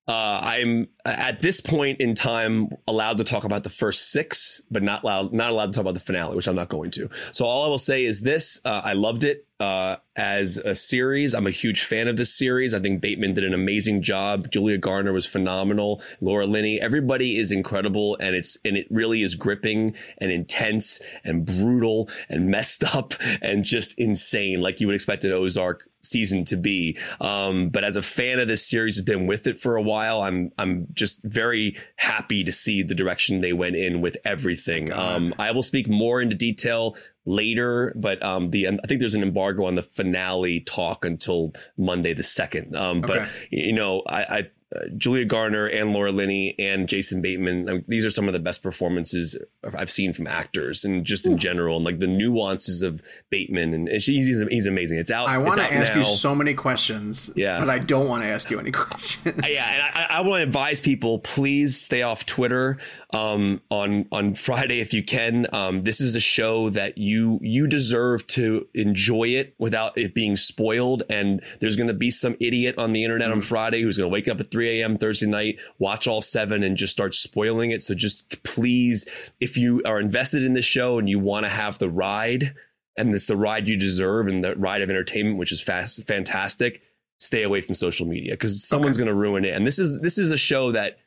uh, I'm at this point in time allowed to talk about the first six, but not allowed not allowed to talk about the finale, which I'm not going to. So all I will say is this: uh, I loved it uh, as a series. I'm a huge fan of this series. I think Bateman did an amazing job. Julia Garner was phenomenal. Laura Linney, everybody is incredible, and it's and it really is gripping and intense and brutal and messed up and just insane, like you would expect an Ozark season to be. Um, but as a fan of this series, has been with it for a while. I'm I'm just very happy to see the direction they went in with everything. Um, I will speak more into detail later, but um, the I think there's an embargo on the finale talk until Monday the second. Um, okay. But you know, I, I uh, Julia Garner and Laura Linney and Jason Bateman. I mean, these are some of the best performances I've seen from actors and just in general, and like the nuances of Bateman and he's he's amazing. It's out. I want to ask now. you so many questions, yeah, but I don't want to ask you any questions. yeah, and I, I want to advise people: please stay off Twitter um, on on Friday if you can. Um, this is a show that you you deserve to enjoy it without it being spoiled. And there's going to be some idiot on the internet mm. on Friday who's going to wake up at 3 a.m. Thursday night, watch all seven, and just start spoiling it. So just please, if you are invested in this show and you want to have the ride, and it's the ride you deserve and the ride of entertainment, which is fast, fantastic. Stay away from social media because someone's okay. going to ruin it. And this is this is a show that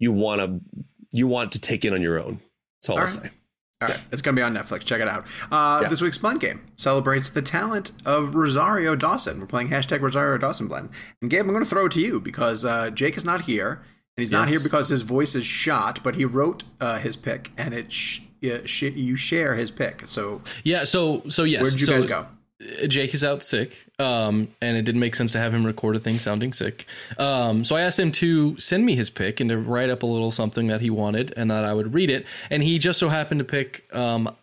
you want to you want to take in on your own. That's all, all I'll right. say. All right, it's going to be on Netflix. Check it out. Uh, yeah. This week's blend game celebrates the talent of Rosario Dawson. We're playing hashtag Rosario Dawson blend. And Gabe, I'm going to throw it to you because uh, Jake is not here, and he's yes. not here because his voice is shot. But he wrote uh, his pick, and it sh- sh- you share his pick. So yeah, so so yes. Where did you so, guys go? Jake is out sick, um, and it didn't make sense to have him record a thing sounding sick. Um, so I asked him to send me his pick and to write up a little something that he wanted and that I would read it. And he just so happened to pick um,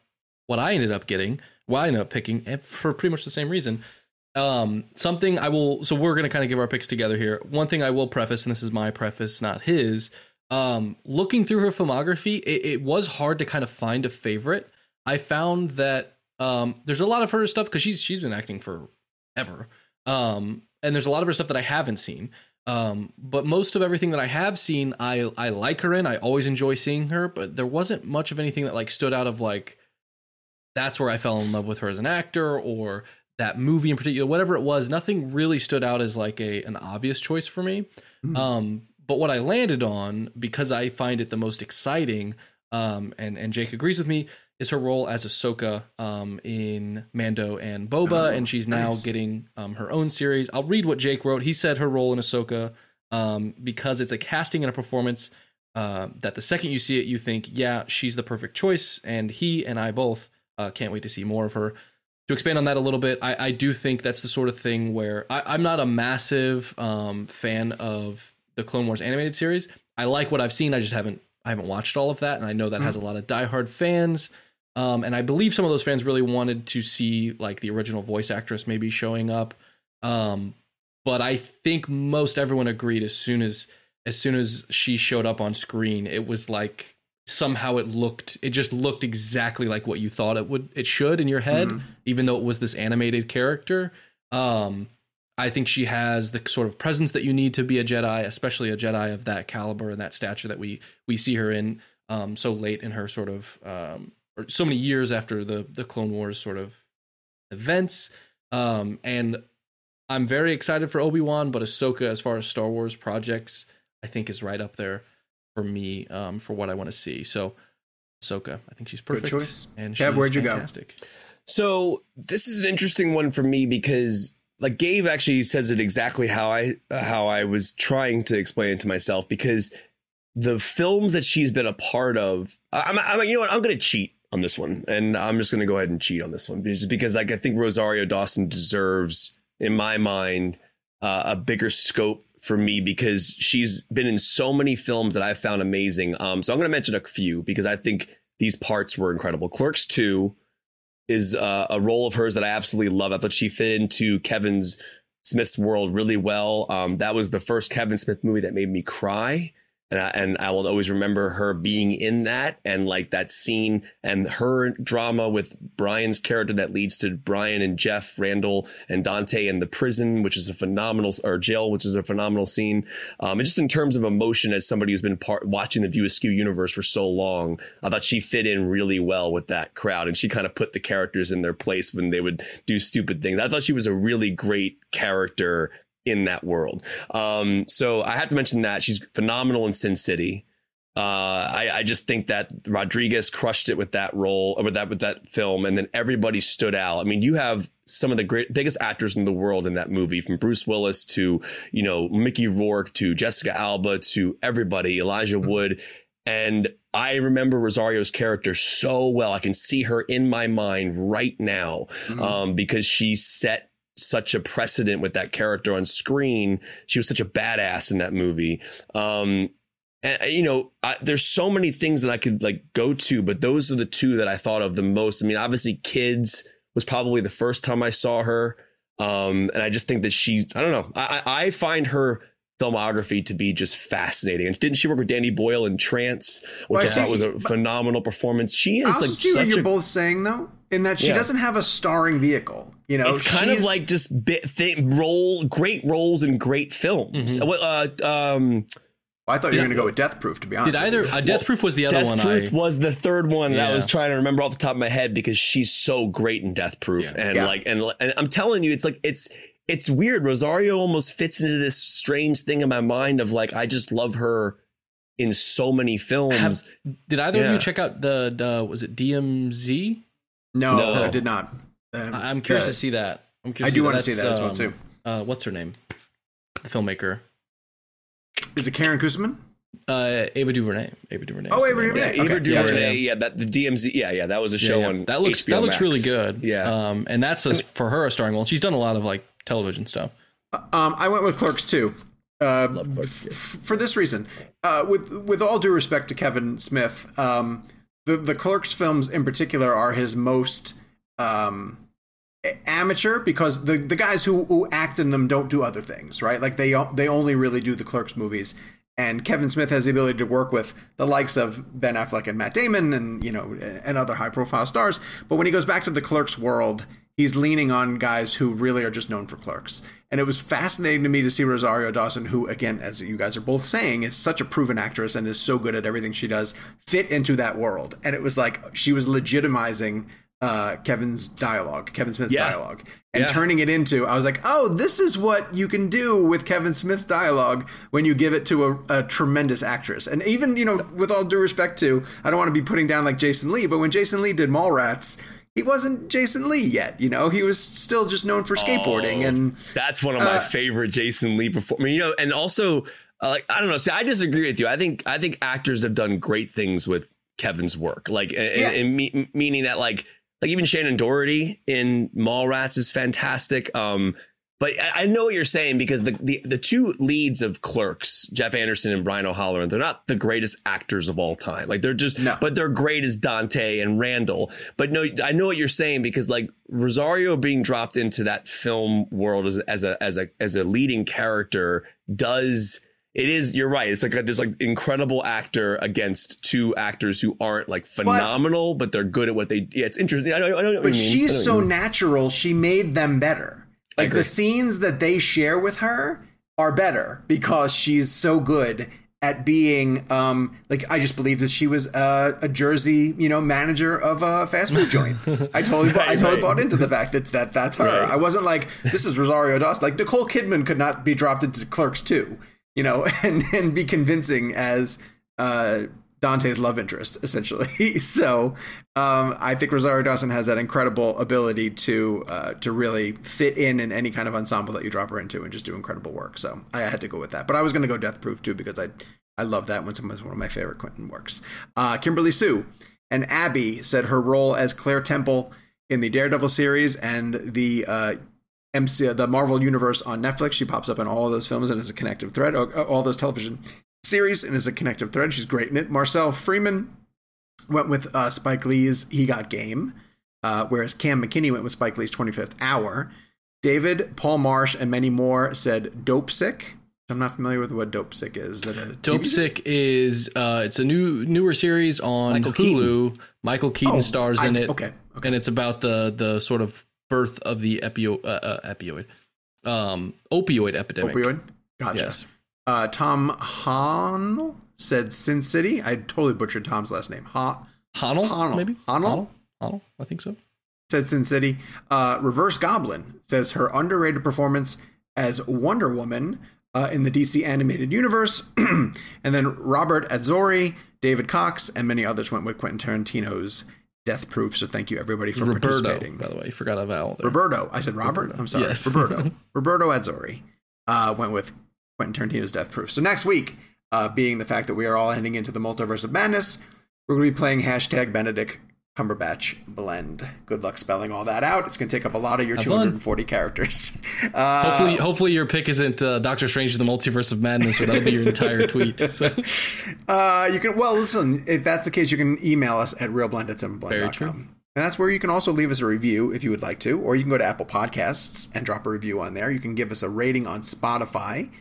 what I ended up getting, what I ended up picking, for pretty much the same reason. Um, something I will, so we're going to kind of give our picks together here. One thing I will preface, and this is my preface, not his. Um, looking through her filmography, it, it was hard to kind of find a favorite. I found that um, there's a lot of her stuff because she's she's been acting for ever. Um, and there's a lot of her stuff that I haven't seen. Um, but most of everything that I have seen, I I like her in. I always enjoy seeing her, but there wasn't much of anything that like stood out of like that's where I fell in love with her as an actor or that movie in particular, whatever it was. Nothing really stood out as like a an obvious choice for me. Mm. Um, but what I landed on because I find it the most exciting, um, and and Jake agrees with me, is her role as Ahsoka um, in Mando and Boba, oh, and she's now nice. getting um, her own series. I'll read what Jake wrote. He said her role in Ahsoka um, because it's a casting and a performance uh, that the second you see it, you think, yeah, she's the perfect choice. And he and I both uh, can't wait to see more of her. To expand on that a little bit, I, I do think that's the sort of thing where I, am not a massive um, fan of the Clone Wars animated series. I like what I've seen. I just haven't I haven't watched all of that, and I know that mm. has a lot of diehard fans. Um, and I believe some of those fans really wanted to see like the original voice actress maybe showing up. Um, but I think most everyone agreed as soon as as soon as she showed up on screen, it was like somehow it looked it just looked exactly like what you thought it would it should in your head, mm-hmm. even though it was this animated character. Um, I think she has the sort of presence that you need to be a Jedi, especially a Jedi of that caliber and that stature that we we see her in um, so late in her sort of um, or so many years after the the Clone Wars sort of events. Um, and I'm very excited for Obi Wan, but Ahsoka, as far as Star Wars projects, I think is right up there for me um, for what I want to see. So Ahsoka, I think she's perfect. Good choice. And she's where'd you fantastic. go? So this is an interesting one for me because like Gabe actually says it exactly how I how I was trying to explain it to myself because the films that she's been a part of, I'm, I'm you know what I'm going to cheat on this one, and I'm just going to go ahead and cheat on this one because, because like I think Rosario Dawson deserves, in my mind, uh, a bigger scope for me because she's been in so many films that I've found amazing. Um, so I'm going to mention a few because I think these parts were incredible. Clerks Two is uh, a role of hers that I absolutely love. I thought she fit into Kevin's Smith's world really well. Um, that was the first Kevin Smith movie that made me cry and I, and I will always remember her being in that and like that scene and her drama with Brian's character that leads to Brian and Jeff Randall and Dante in the prison, which is a phenomenal or jail, which is a phenomenal scene. Um, and just in terms of emotion, as somebody who's been part watching the View Askew universe for so long, I thought she fit in really well with that crowd, and she kind of put the characters in their place when they would do stupid things. I thought she was a really great character in that world. Um, so I have to mention that she's phenomenal in Sin City. Uh, I, I, just think that Rodriguez crushed it with that role, with that with that film, and then everybody stood out. I mean, you have some of the great biggest actors in the world in that movie, from Bruce Willis to you know Mickey Rourke to Jessica Alba to everybody, Elijah mm-hmm. Wood, and I remember Rosario's character so well. I can see her in my mind right now mm-hmm. um, because she set such a precedent with that character on screen. She was such a badass in that movie. Um, and you know, I, there's so many things that I could like go to, but those are the two that I thought of the most. I mean, obviously, Kids was probably the first time I saw her, um, and I just think that she, I don't know, I, I find her filmography to be just fascinating. And didn't she work with Danny Boyle in Trance, which well, I, I thought was a phenomenal performance? She is I like see what you're a, both saying though, in that she yeah. doesn't have a starring vehicle. You know, it's kind of like just bit th- role, great roles in great films. Mm-hmm. Uh, um, well, I thought you were going to go with Death Proof. To be honest, did either uh, Death Proof was the other Death one? Proof I, was the third one yeah. that I was trying to remember off the top of my head because she's so great in Death Proof, yeah. and yeah. like, and, and I'm telling you, it's like it's it's weird. Rosario almost fits into this strange thing in my mind of like I just love her in so many films. Have, did either of you check out the, the was it DMZ? No, no. I did not. Um, I'm curious to see that. I'm curious. I do want to see that as well um, too. Uh, what's her name? The filmmaker. Is it Karyn Kusama? Uh, Ava DuVernay. Ava DuVernay. Oh, Ava DuVernay. Yeah, Ava DuVernay. Yeah, yeah, that the DMZ. Yeah, yeah, that was a show yeah, yeah. on that looks HBO that looks Max. really good. Yeah, um, and that's a, for her a starring role. She's done a lot of like television stuff. Uh, um, I went with Clerks too. Uh, Clerks, f- for this reason, uh, with with all due respect to Kevin Smith, um, the the Clerks films in particular are his most um, amateur because the the guys who, who act in them don't do other things, right? Like they they only really do the Clerks movies. And Kevin Smith has the ability to work with the likes of Ben Affleck and Matt Damon, and you know, and other high profile stars. But when he goes back to the Clerks world, he's leaning on guys who really are just known for Clerks. And it was fascinating to me to see Rosario Dawson, who, again, as you guys are both saying, is such a proven actress and is so good at everything she does, fit into that world. And it was like she was legitimizing uh, Kevin's dialogue, Kevin Smith's yeah. dialogue, and yeah. turning it into. I was like, oh, this is what you can do with Kevin Smith's dialogue when you give it to a, a, tremendous actress. And even you know, with all due respect to, I don't want to be putting down like Jason Lee, but when Jason Lee did Mallrats. He wasn't Jason Lee yet, you know. He was still just known for skateboarding, oh, and that's one of my uh, favorite Jason Lee performances. You know, and also, uh, like I don't know. See, I disagree with you. I think I think actors have done great things with Kevin's work, like, yeah. and, and me, meaning that like like even Shannen Doherty in Mallrats is fantastic. Um, but I, I, know what you're saying because the, the the two leads of Clerks, Jeff Anderson and Brian O'Halloran, they're not the greatest actors of all time. Like they're just, no. but they're great as Dante and Randall. But no, I know what you're saying because like Rosario being dropped into that film world as, as a as a as a leading character does it is you're right it's like a, this like incredible actor against two actors who aren't like phenomenal but, but they're good at what they yeah it's interesting i know, I know but she's so natural she made them better like the scenes that they share with her are better because she's so good at being um like I just believe that she was a, a Jersey you know manager of a fast food joint. I totally right, I totally right. bought into the fact that that that's her. Right. I wasn't like this is Rosario Dawson. Like Nicole Kidman could not be dropped into Clerks too you know, and and be convincing as uh, Dante's love interest, essentially. so um, I think Rosario Dawson has that incredible ability to uh, to really fit in in any kind of ensemble that you drop her into and just do incredible work. So I had to go with that. But I was going to go Death Proof too because I I love that one. It's one of my favorite Quentin works. Uh, Kimberly Sue and Abby said her role as Claire Temple in the Daredevil series and the uh, MC, the Marvel Universe on Netflix. She pops up in all of those films and is a connective thread, uh, all those television series, and is a connective thread. She's great in it. Marcel Freeman went with uh, Spike Lee's He Got Game, uh, whereas Cam McKinney went with Spike Lee's 25th Hour. David, Paul Marsh, and many more said Dopesick. I'm not familiar with what Dopesick is. is Dopesick is uh, it's a new newer series on Michael Hulu. Michael Keaton Oh, stars I- in it. Okay. Okay. and it's about the the sort of birth of the epio, uh, uh, opioid um opioid epidemic. Opioid. Gotcha. Yes. Uh, Tom Honnell said Sin City. I totally butchered Tom's last name. Ha Honnell, Honnell. maybe Honnell? Honnell, I think so. said Sin City. Uh, Reverse Goblin says her underrated performance as Wonder Woman uh, in the DC animated universe. and then Robert Azzori, David Cox, and many others went with Quentin Tarantino's Death Proof. So thank you everybody for Roberto, participating. by the way, you forgot a vowel there. Roberto. I said Robert. Roberto. I'm sorry. Yes. Roberto. Roberto Azzori uh, went with Quentin Tarantino's Death Proof. So next week, uh, being the fact that we are all heading into the multiverse of madness, we're going to be playing hashtag Benedict Cumberbatch blend. Good luck spelling all that out. It's going to take up a lot of your Have fun. 240 characters. Uh, Hopefully, hopefully your pick isn't uh, Doctor Strange: The Multiverse of Madness, or that'll be your entire tweet. So, Uh, you can well listen. If that's the case, you can email us at reelblend at Very. And that's where you can also leave us a review if you would like to, or you can go to Apple Podcasts and drop a review on there. You can give us a rating on Spotify.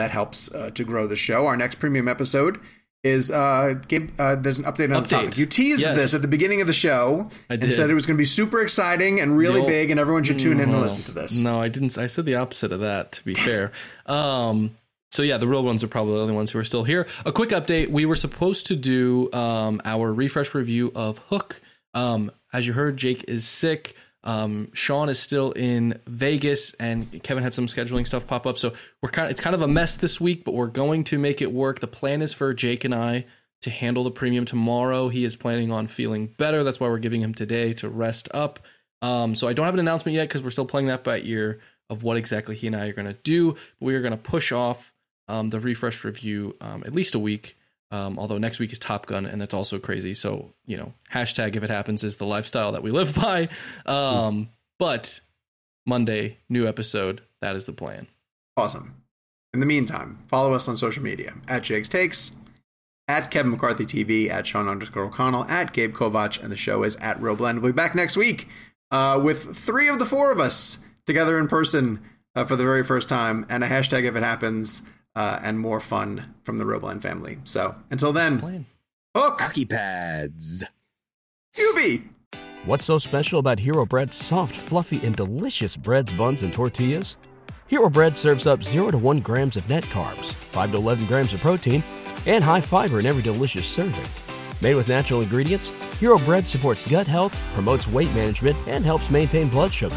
That helps uh, to grow the show. Our next premium episode is uh, Gabe, uh there's an update on the topic. You teased Yes. this at the beginning of the show I and did. said it was going to be super exciting and really old- big, and everyone should tune in and listen to this. No, I didn't. I said the opposite of that. To be fair, um, so yeah, the real ones are probably the only ones who are still here. A quick update: we were supposed to do um, our refresh review of Hook. Um, as you heard, Jake is sick. Um, Sean is still in Vegas, and Kevin had some scheduling stuff pop up. So we're kind of it's kind of a mess this week, but we're going to make it work. The plan is for Jake and I to handle the premium tomorrow. He is planning on feeling better. That's why we're giving him today to rest up. Um, so I don't have an announcement yet because we're still playing that by ear of what exactly he and I are going to do. But we are going to push off um, the refresh review um, at least a week. Um, although next week is Top Gun, and that's also crazy. So you know, hashtag if it happens is the lifestyle that we live by. Um, but Monday, new episode. That is the plan. Awesome. In the meantime, follow us on social media at Jake's Takes, at Kevin McCarthy TV, at Sean underscore O'Connell, at Gabe Kovach, and the show is at Reel Blend. We'll be back next week uh, with three of the four of us together in person uh, for the very first time, and a hashtag if it happens, uh, and more fun from the Reel Blend family. So until then, Plan. hook, Hockey pads. QB. What's so special about Hero Bread's soft, fluffy, and delicious breads, buns, and tortillas? Hero Bread serves up 0 to 1 grams of net carbs, 5 to 11 grams of protein, and high fiber in every delicious serving. Made with natural ingredients, Hero Bread supports gut health, promotes weight management, and helps maintain blood sugar.